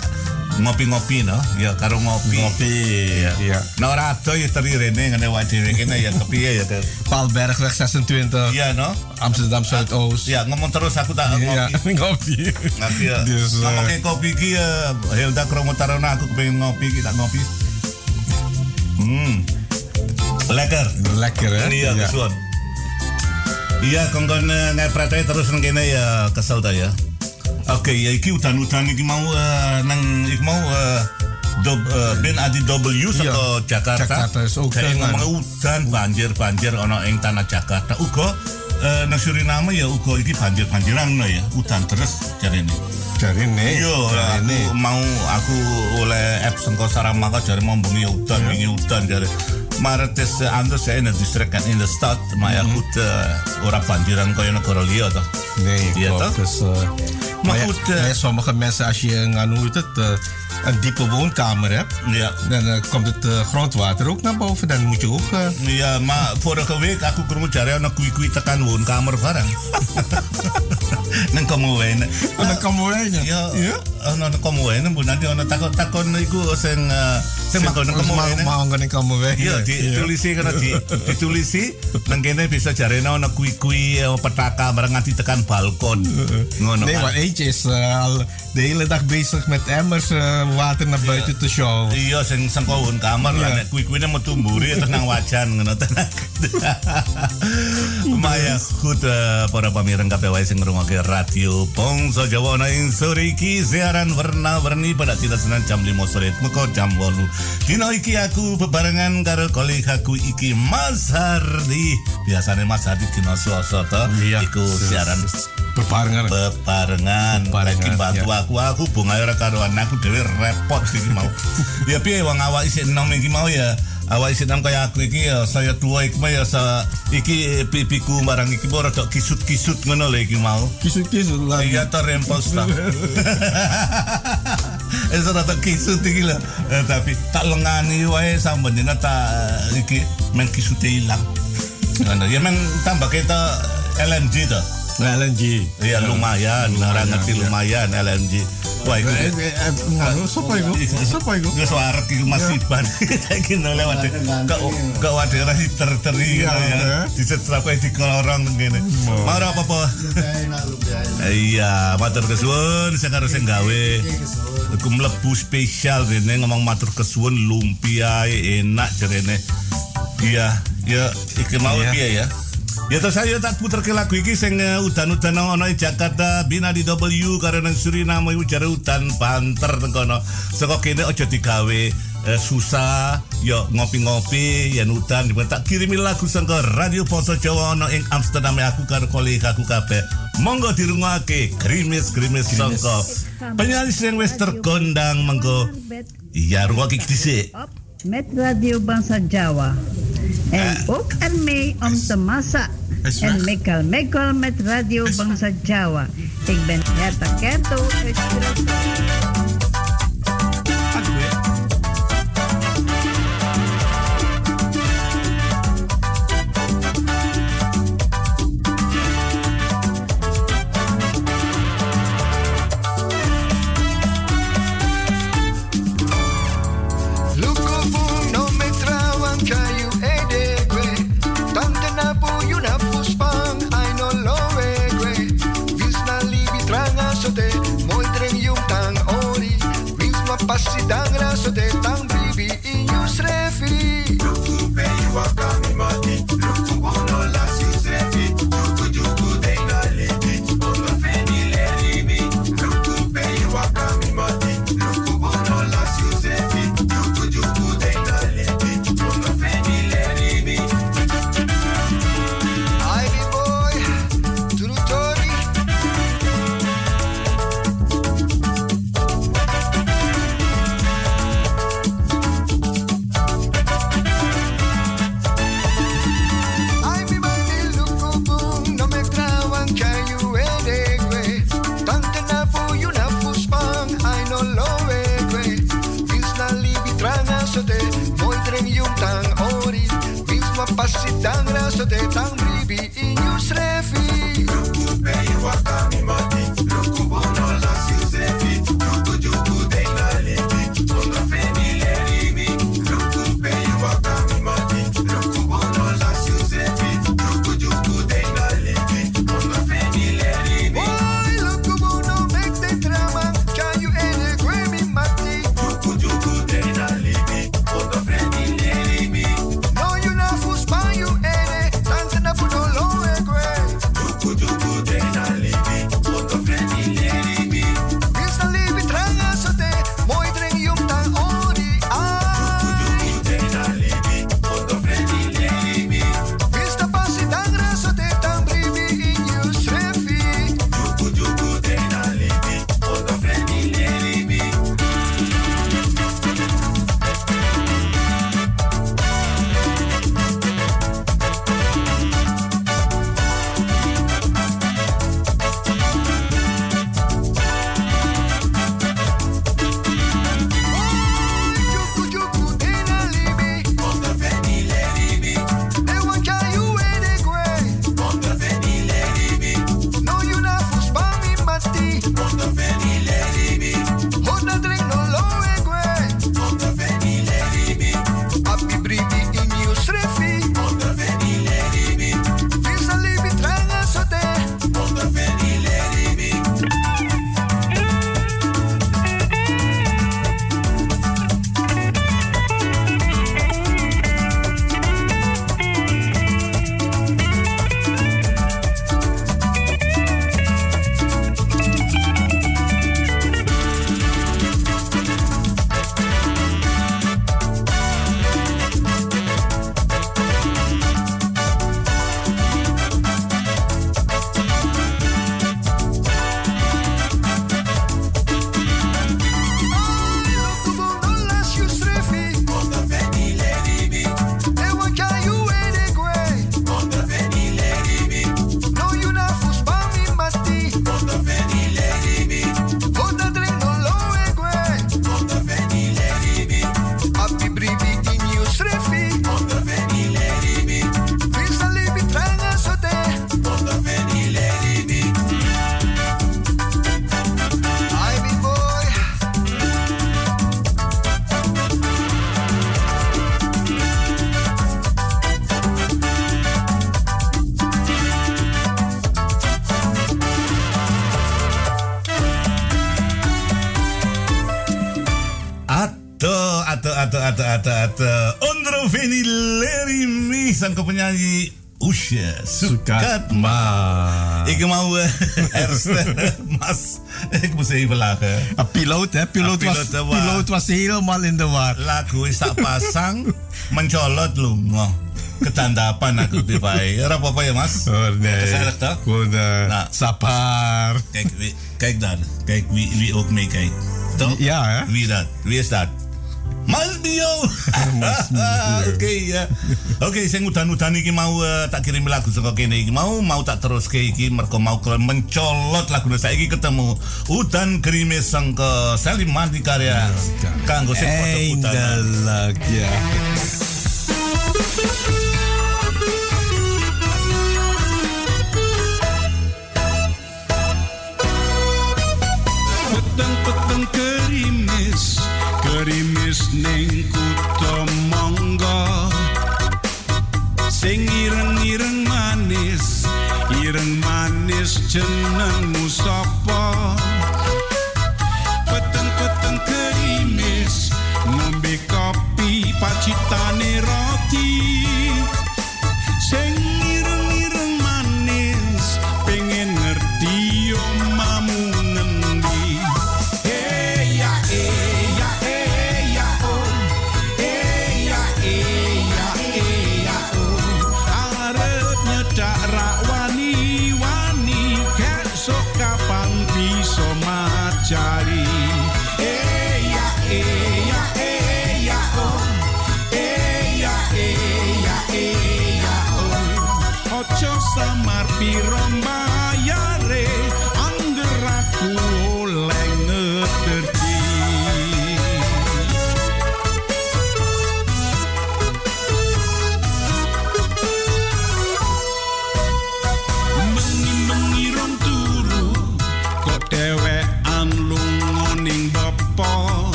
Ngopi-ngopi, no? Ja, karo ngopi. Ngopi, ja. Nou, rato je tadi rene ngene wajib kene ya kepiye ya. Tel. Paalbergweg 26. Iya, no? Amsterdam Zuidoost. Ya, ngomong terus aku tak Ja, ngopi. (laughs) ngopi. Ngopi ya. Dus, eh, Ngomongin kopi ki ya, Hilda Kromo Taruna aku pengen ngopi, kita ngopi. Hmm. Lekker. Lekker, hè? Iya, Ja. kesuwun. Iya, kongkon uh, ngepret terus nang kene ya kesel ta ya. Oke, ya iki udan-udan iki mau eh, nang iki mau eh, dob, eh, Ben Adi W saka Jakarta. Jakarta is ook Saya dengan- ngomong udan banjir-banjir ana ing tanah Jakarta. Uga eh, nang Suriname ya uga iki banjir-banjiran no ya. Udan terus jarene. Dari ini. Iya, ini. aku mau aku oleh app sengko Saramaka jare mau bengi udan, bengi udan jare. Maar het is uh, anders hè, in het district en in de stad. Maar ja, goed, uh, ora banjiran kaya negara liya toch? Nee, Ja? Dus, maar ja, goed, eh, ja, sommige mensen, als je een, hoe heet het, eh, een diepe woonkamer hebt, Ja. dan eh, komt het eh, grondwater ook naar boven. Dan moet je ook. eh, Ja, maar vorige week aku krungu jare ana kuwi-kuwi tekan woonkamer barang. Nang komo wae. Oh, dan komen we heen. Ya, ana nang komo wae Bu nanti ana takon-takon iku sing eh, sing nang komo wae. Mau nggak komen we Iya, ditulisi karena di, ditulisi nang kene bisa jarene ana kui-kui eh, petaka bareng nganti tekan balkon. Ngono. Nee, is eh, al de hele dag bezig met emmers eh, water naar buiten te sjouwen. Iya sing sengko kamar Iya. lah nek kuwi-kuwine metu mburi terus nang wajan ngono tenan. (laughs) Maya goed eh, para pamireng kabeh wae sing ngrungokke radio Bangsa Jawa ana ing sore iki siaran warna-warni pada tidak Senin jam 5 sore meko jam 8. Dino iki aku bebarengan karo kolegaku iki Mas Hardi. Biasane Mas Hardi dino Selasa to. Iya. Iku siaran Bebarengan. bebarengan lagi bantu ya. aku aku bunga ora karo anakku dhewe repot iki mau. (laughs) Ya piye wong awak isih enom iki mau ya? Awak isih enom kaya aku iki ya saya tua iki mah ya sa, iki pipiku barang iki ora tok kisut-kisut ngono lho iki mau. Kisut-kisut lah. iya to rempos ta Eh, ora tok kisut iki lho. Eh, tapi tak lengani wae sampeyan tak eh, iki men kisute ilang. Ya men tambah kita LMG to LNG. Iya lumayan, orang ngerti lumayan LNG. Wah itu. Eh, eh, eh, siapa itu? Siapa itu? Gak suara di rumah si ban. (laughs) saiki gini lewat Kok Kau kau ada orang si ya. Di setrap kayak di kelorong begini. Mau apa apa? Iya, matur kesuwun. Saya harus gawe. Aku mlebu spesial rene ngomong matur kesuwun lumpia enak cerene. Iya, ya ikut mau dia ya. Ya terus saya tak puter ke lagu iki sing eh, udan-udan ono ing Jakarta bina di W karena nang Suriname iku jare udan banter teng kono. Saka kene aja digawe eh, susah ya ngopi-ngopi ya udan tak kirimi lagu sangka Radio Poso Jawa ono ing Amsterdam aku karo kolega aku kabeh. Monggo dirungokake krimis-krimis sangka penyanyi sing wis terkondang mengko Iya, rungokake dhisik. met Radio Bangsa Jawa. En ook ermee om te massa en mekal mekal met Radio Bangsa Jawa. Ik ben Herta Kerto uit Suriname. Yes, sukat ma. Ik mau eh, (laughs) herstellen, mas ik moest even lachen. Een piloot, hè? Piloot, piloot, was, piloot was helemaal in de war. Laku is dat pasang, mencolot lu. Ketandapan aku di pai. Apa Mas? Oh, nee. Toch? Goed. Eh, Sapaar. Nou. sapar. Kijk, wie, kijk daar. Kijk wie, wie ook meekijkt. Toch? Ja, hè? Wie dat? Wie is dat? Masbio! (laughs) (laughs) Oké, ja. Oke, sing udan-udan iki mau uh, tak kirim lagu saka kene iki. Mau mau tak teruske iki mergo mau mencolot lagu saiki ketemu Udan gerimis sangka Salim Mandi Karya. Kanggo sing foto udan.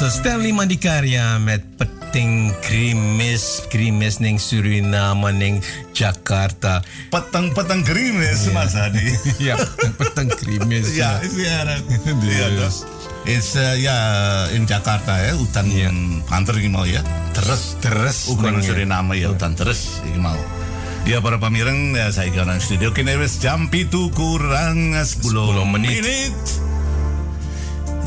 was Stanley Mandikarya met Peteng Grimis Grimis neng Suriname neng Jakarta. Peteng Peteng Grimis yeah. Mas Adi (laughs) ya Peteng Peteng Grimis ya iya. itu ya, is iya. ya, It's uh, ya yeah, in Jakarta ya hutan yeah. panter ini mau ya. Terus terus ukuran ya. Suriname ya iya. hutan terus ini mau. Ya para pamireng ya, saya Galang Studio kini wes jam pitu kurang 10, 10 menit. menit.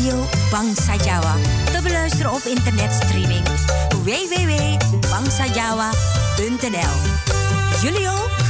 Radio Bangsa Jawa. Te beluisteren op internetstreaming www.bangsajawa.nl. Jullie ook?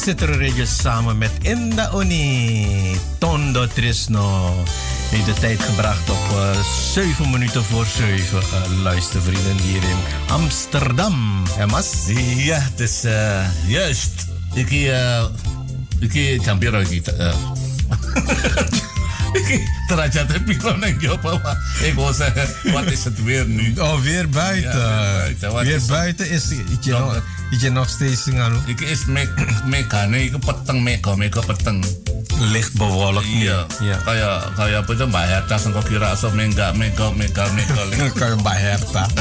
Ilse Citrorejo samen met Inda Oni. Tondo Trisno. Heeft de tijd gebracht op uh, 7 minuten voor 7. Uh, luistervrienden hier in Amsterdam. Hè, Mas? Ja, het is uh, juist. Ik uh, ik campero iki. Uh, ik teraja te pilon en job maar ik wil zeggen, wat is het weer nu? Oh, weer buiten. Ja, weer buiten. Wat weer is buiten is je Ijen off stage sing. Iki is me (clears throat) megane iku peteng mega mega peteng. Licht bewolkt. Iya, Ja. kayak kayak apa itu Mbak Herta sangka kira so mega mega mega mega. (laughs) Kayak Mbak Herta. (laughs)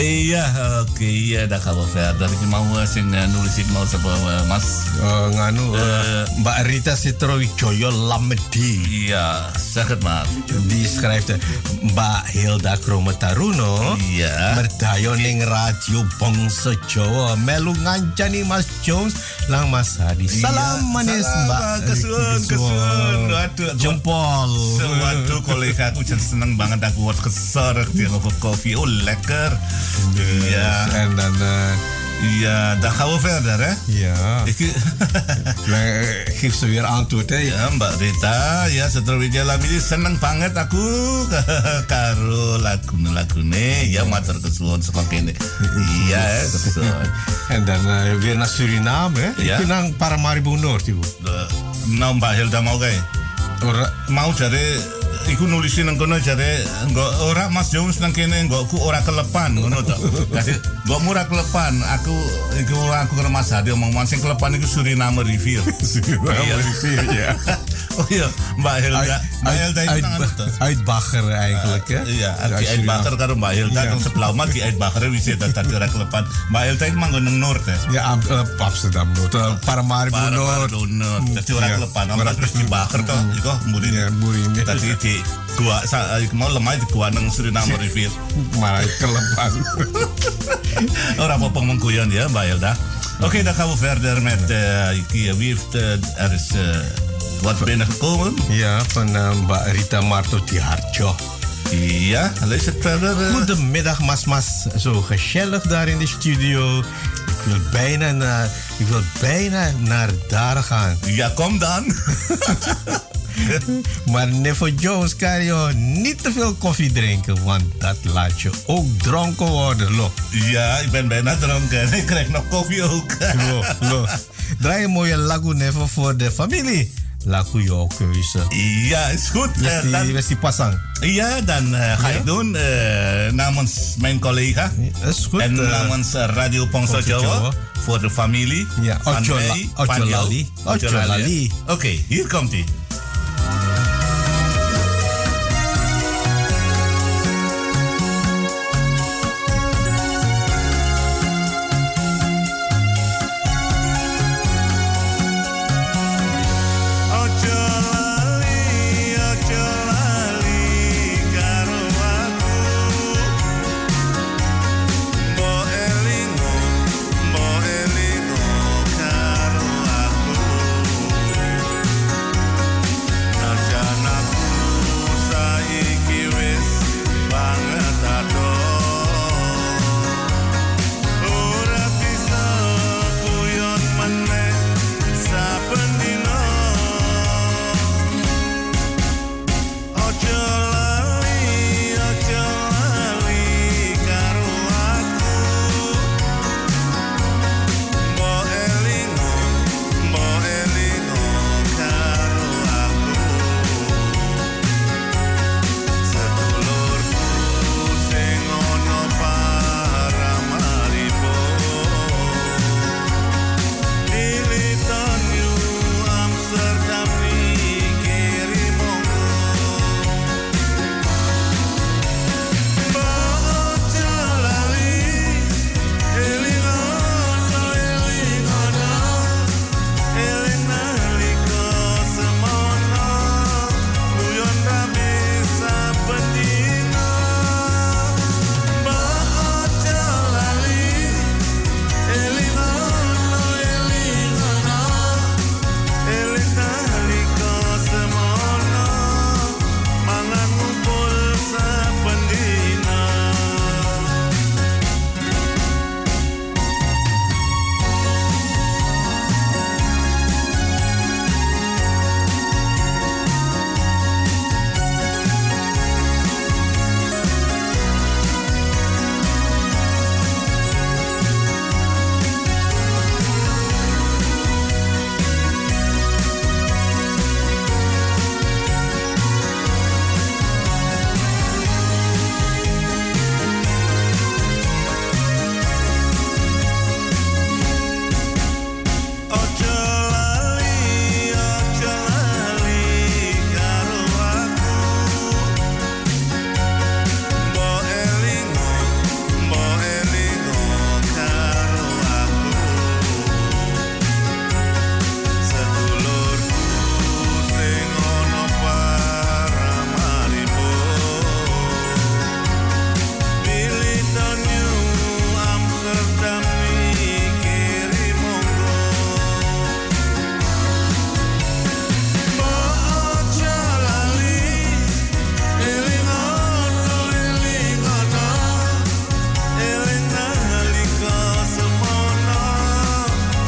Iya, oke, iya dah kalau verder. Ik mau eh, sing eh, nulis ik mau sebuah Mas. Uh, nganu uh, Mbak Rita Citrowijoyo Lamedi. Iya. Die schrijft eh, Mbak Hilda Krometaruno. Iya. Merdayo ning radio Bangsa Jawa. Melu ngancani Mas Jones lang Mas Hadi. Salam manis Mbak. Kesun, kesun. Waduh, Jempol. Waduh, kolega aku jadi seneng banget aku buat kesorek dia over koffie. Oh, lekker. Iya. En Iya, dan gaan we verder, hè? ja. Ik, (laughs) eh, geeft ze weer antwoord hè. ya, Mbak Rita, ya setelah Widya Lamidi seneng banget aku (laughs) karo lagu-lagune ya matur kesuwun saka kene. Iya, (laughs) kesuwun. En dan eh, weer naar Suriname hè. Ja. Ik naar Paramaribo Noord ibu. Eh, Nou Mbak Hilda mau kae. Ora Mau jare iku nulisin nang kono jare nggo ora Mas Jones nang kene nggo aku ora kelepan ngono to. Kasih nggo ora kelepan. Aku iku aku karo Mas Hadi omong sing kelepan iku Suriname Review. Iya. Review, ja. Oh. Mbak Hilda itu uit, nang anu to. uit Bagger eigenlijk hè. Iya, Uit Ki Ait Suriname. Bakar karo Hilda Iya. yang sebelah mah Ki Ait Bakar wis eta tadi ora kelepan. Mbak Hilda itu manggon nang Noord. Ja, eh, Amsterdam Noord. Eh, Paramaribo Para Noord. Noord. Dadi ora Iya. kelepan. Ora Ora terus dibakar to. Iku murin. Ya, murin. Tadi di gua sa iku mau lemah di gua nang Suriname (laughs) Review. Maar kelepan. (laughs) Ora apa-apa mengguyon ya Mbak Hilda. Oké, dan gaan we verder met eh. Wie heeft eh, er is eh, wat binnengekomen? ja, van Mbak Rita Marto Tiharjo. Ja, het verder. eh. Goedemiddag, Mas Mas. Zo gezellig daar in de studio. Ik wil bijna naar, ik wil bijna naar daar gaan. Ja, kom dan. (laughs) Maar Nevo Jones kan je niet te veel koffie drinken, want dat laat je ook dronken worden. Lo, Ja, ik ben bijna dronken. Ik krijg nog koffie ook. lo, lo. Draai een mooie lagu Nevo voor de familie. Lagu jouw keuze. Ja, is goed. Eh, West die, dan, ja, dan eh, ga ik doen eh, namens mijn collega. Is goed. en eh, namens eh, Radio Pongso Jawa. Voor de familie. Ja, Ocholali. Ocholali. Oké, hier komt hij.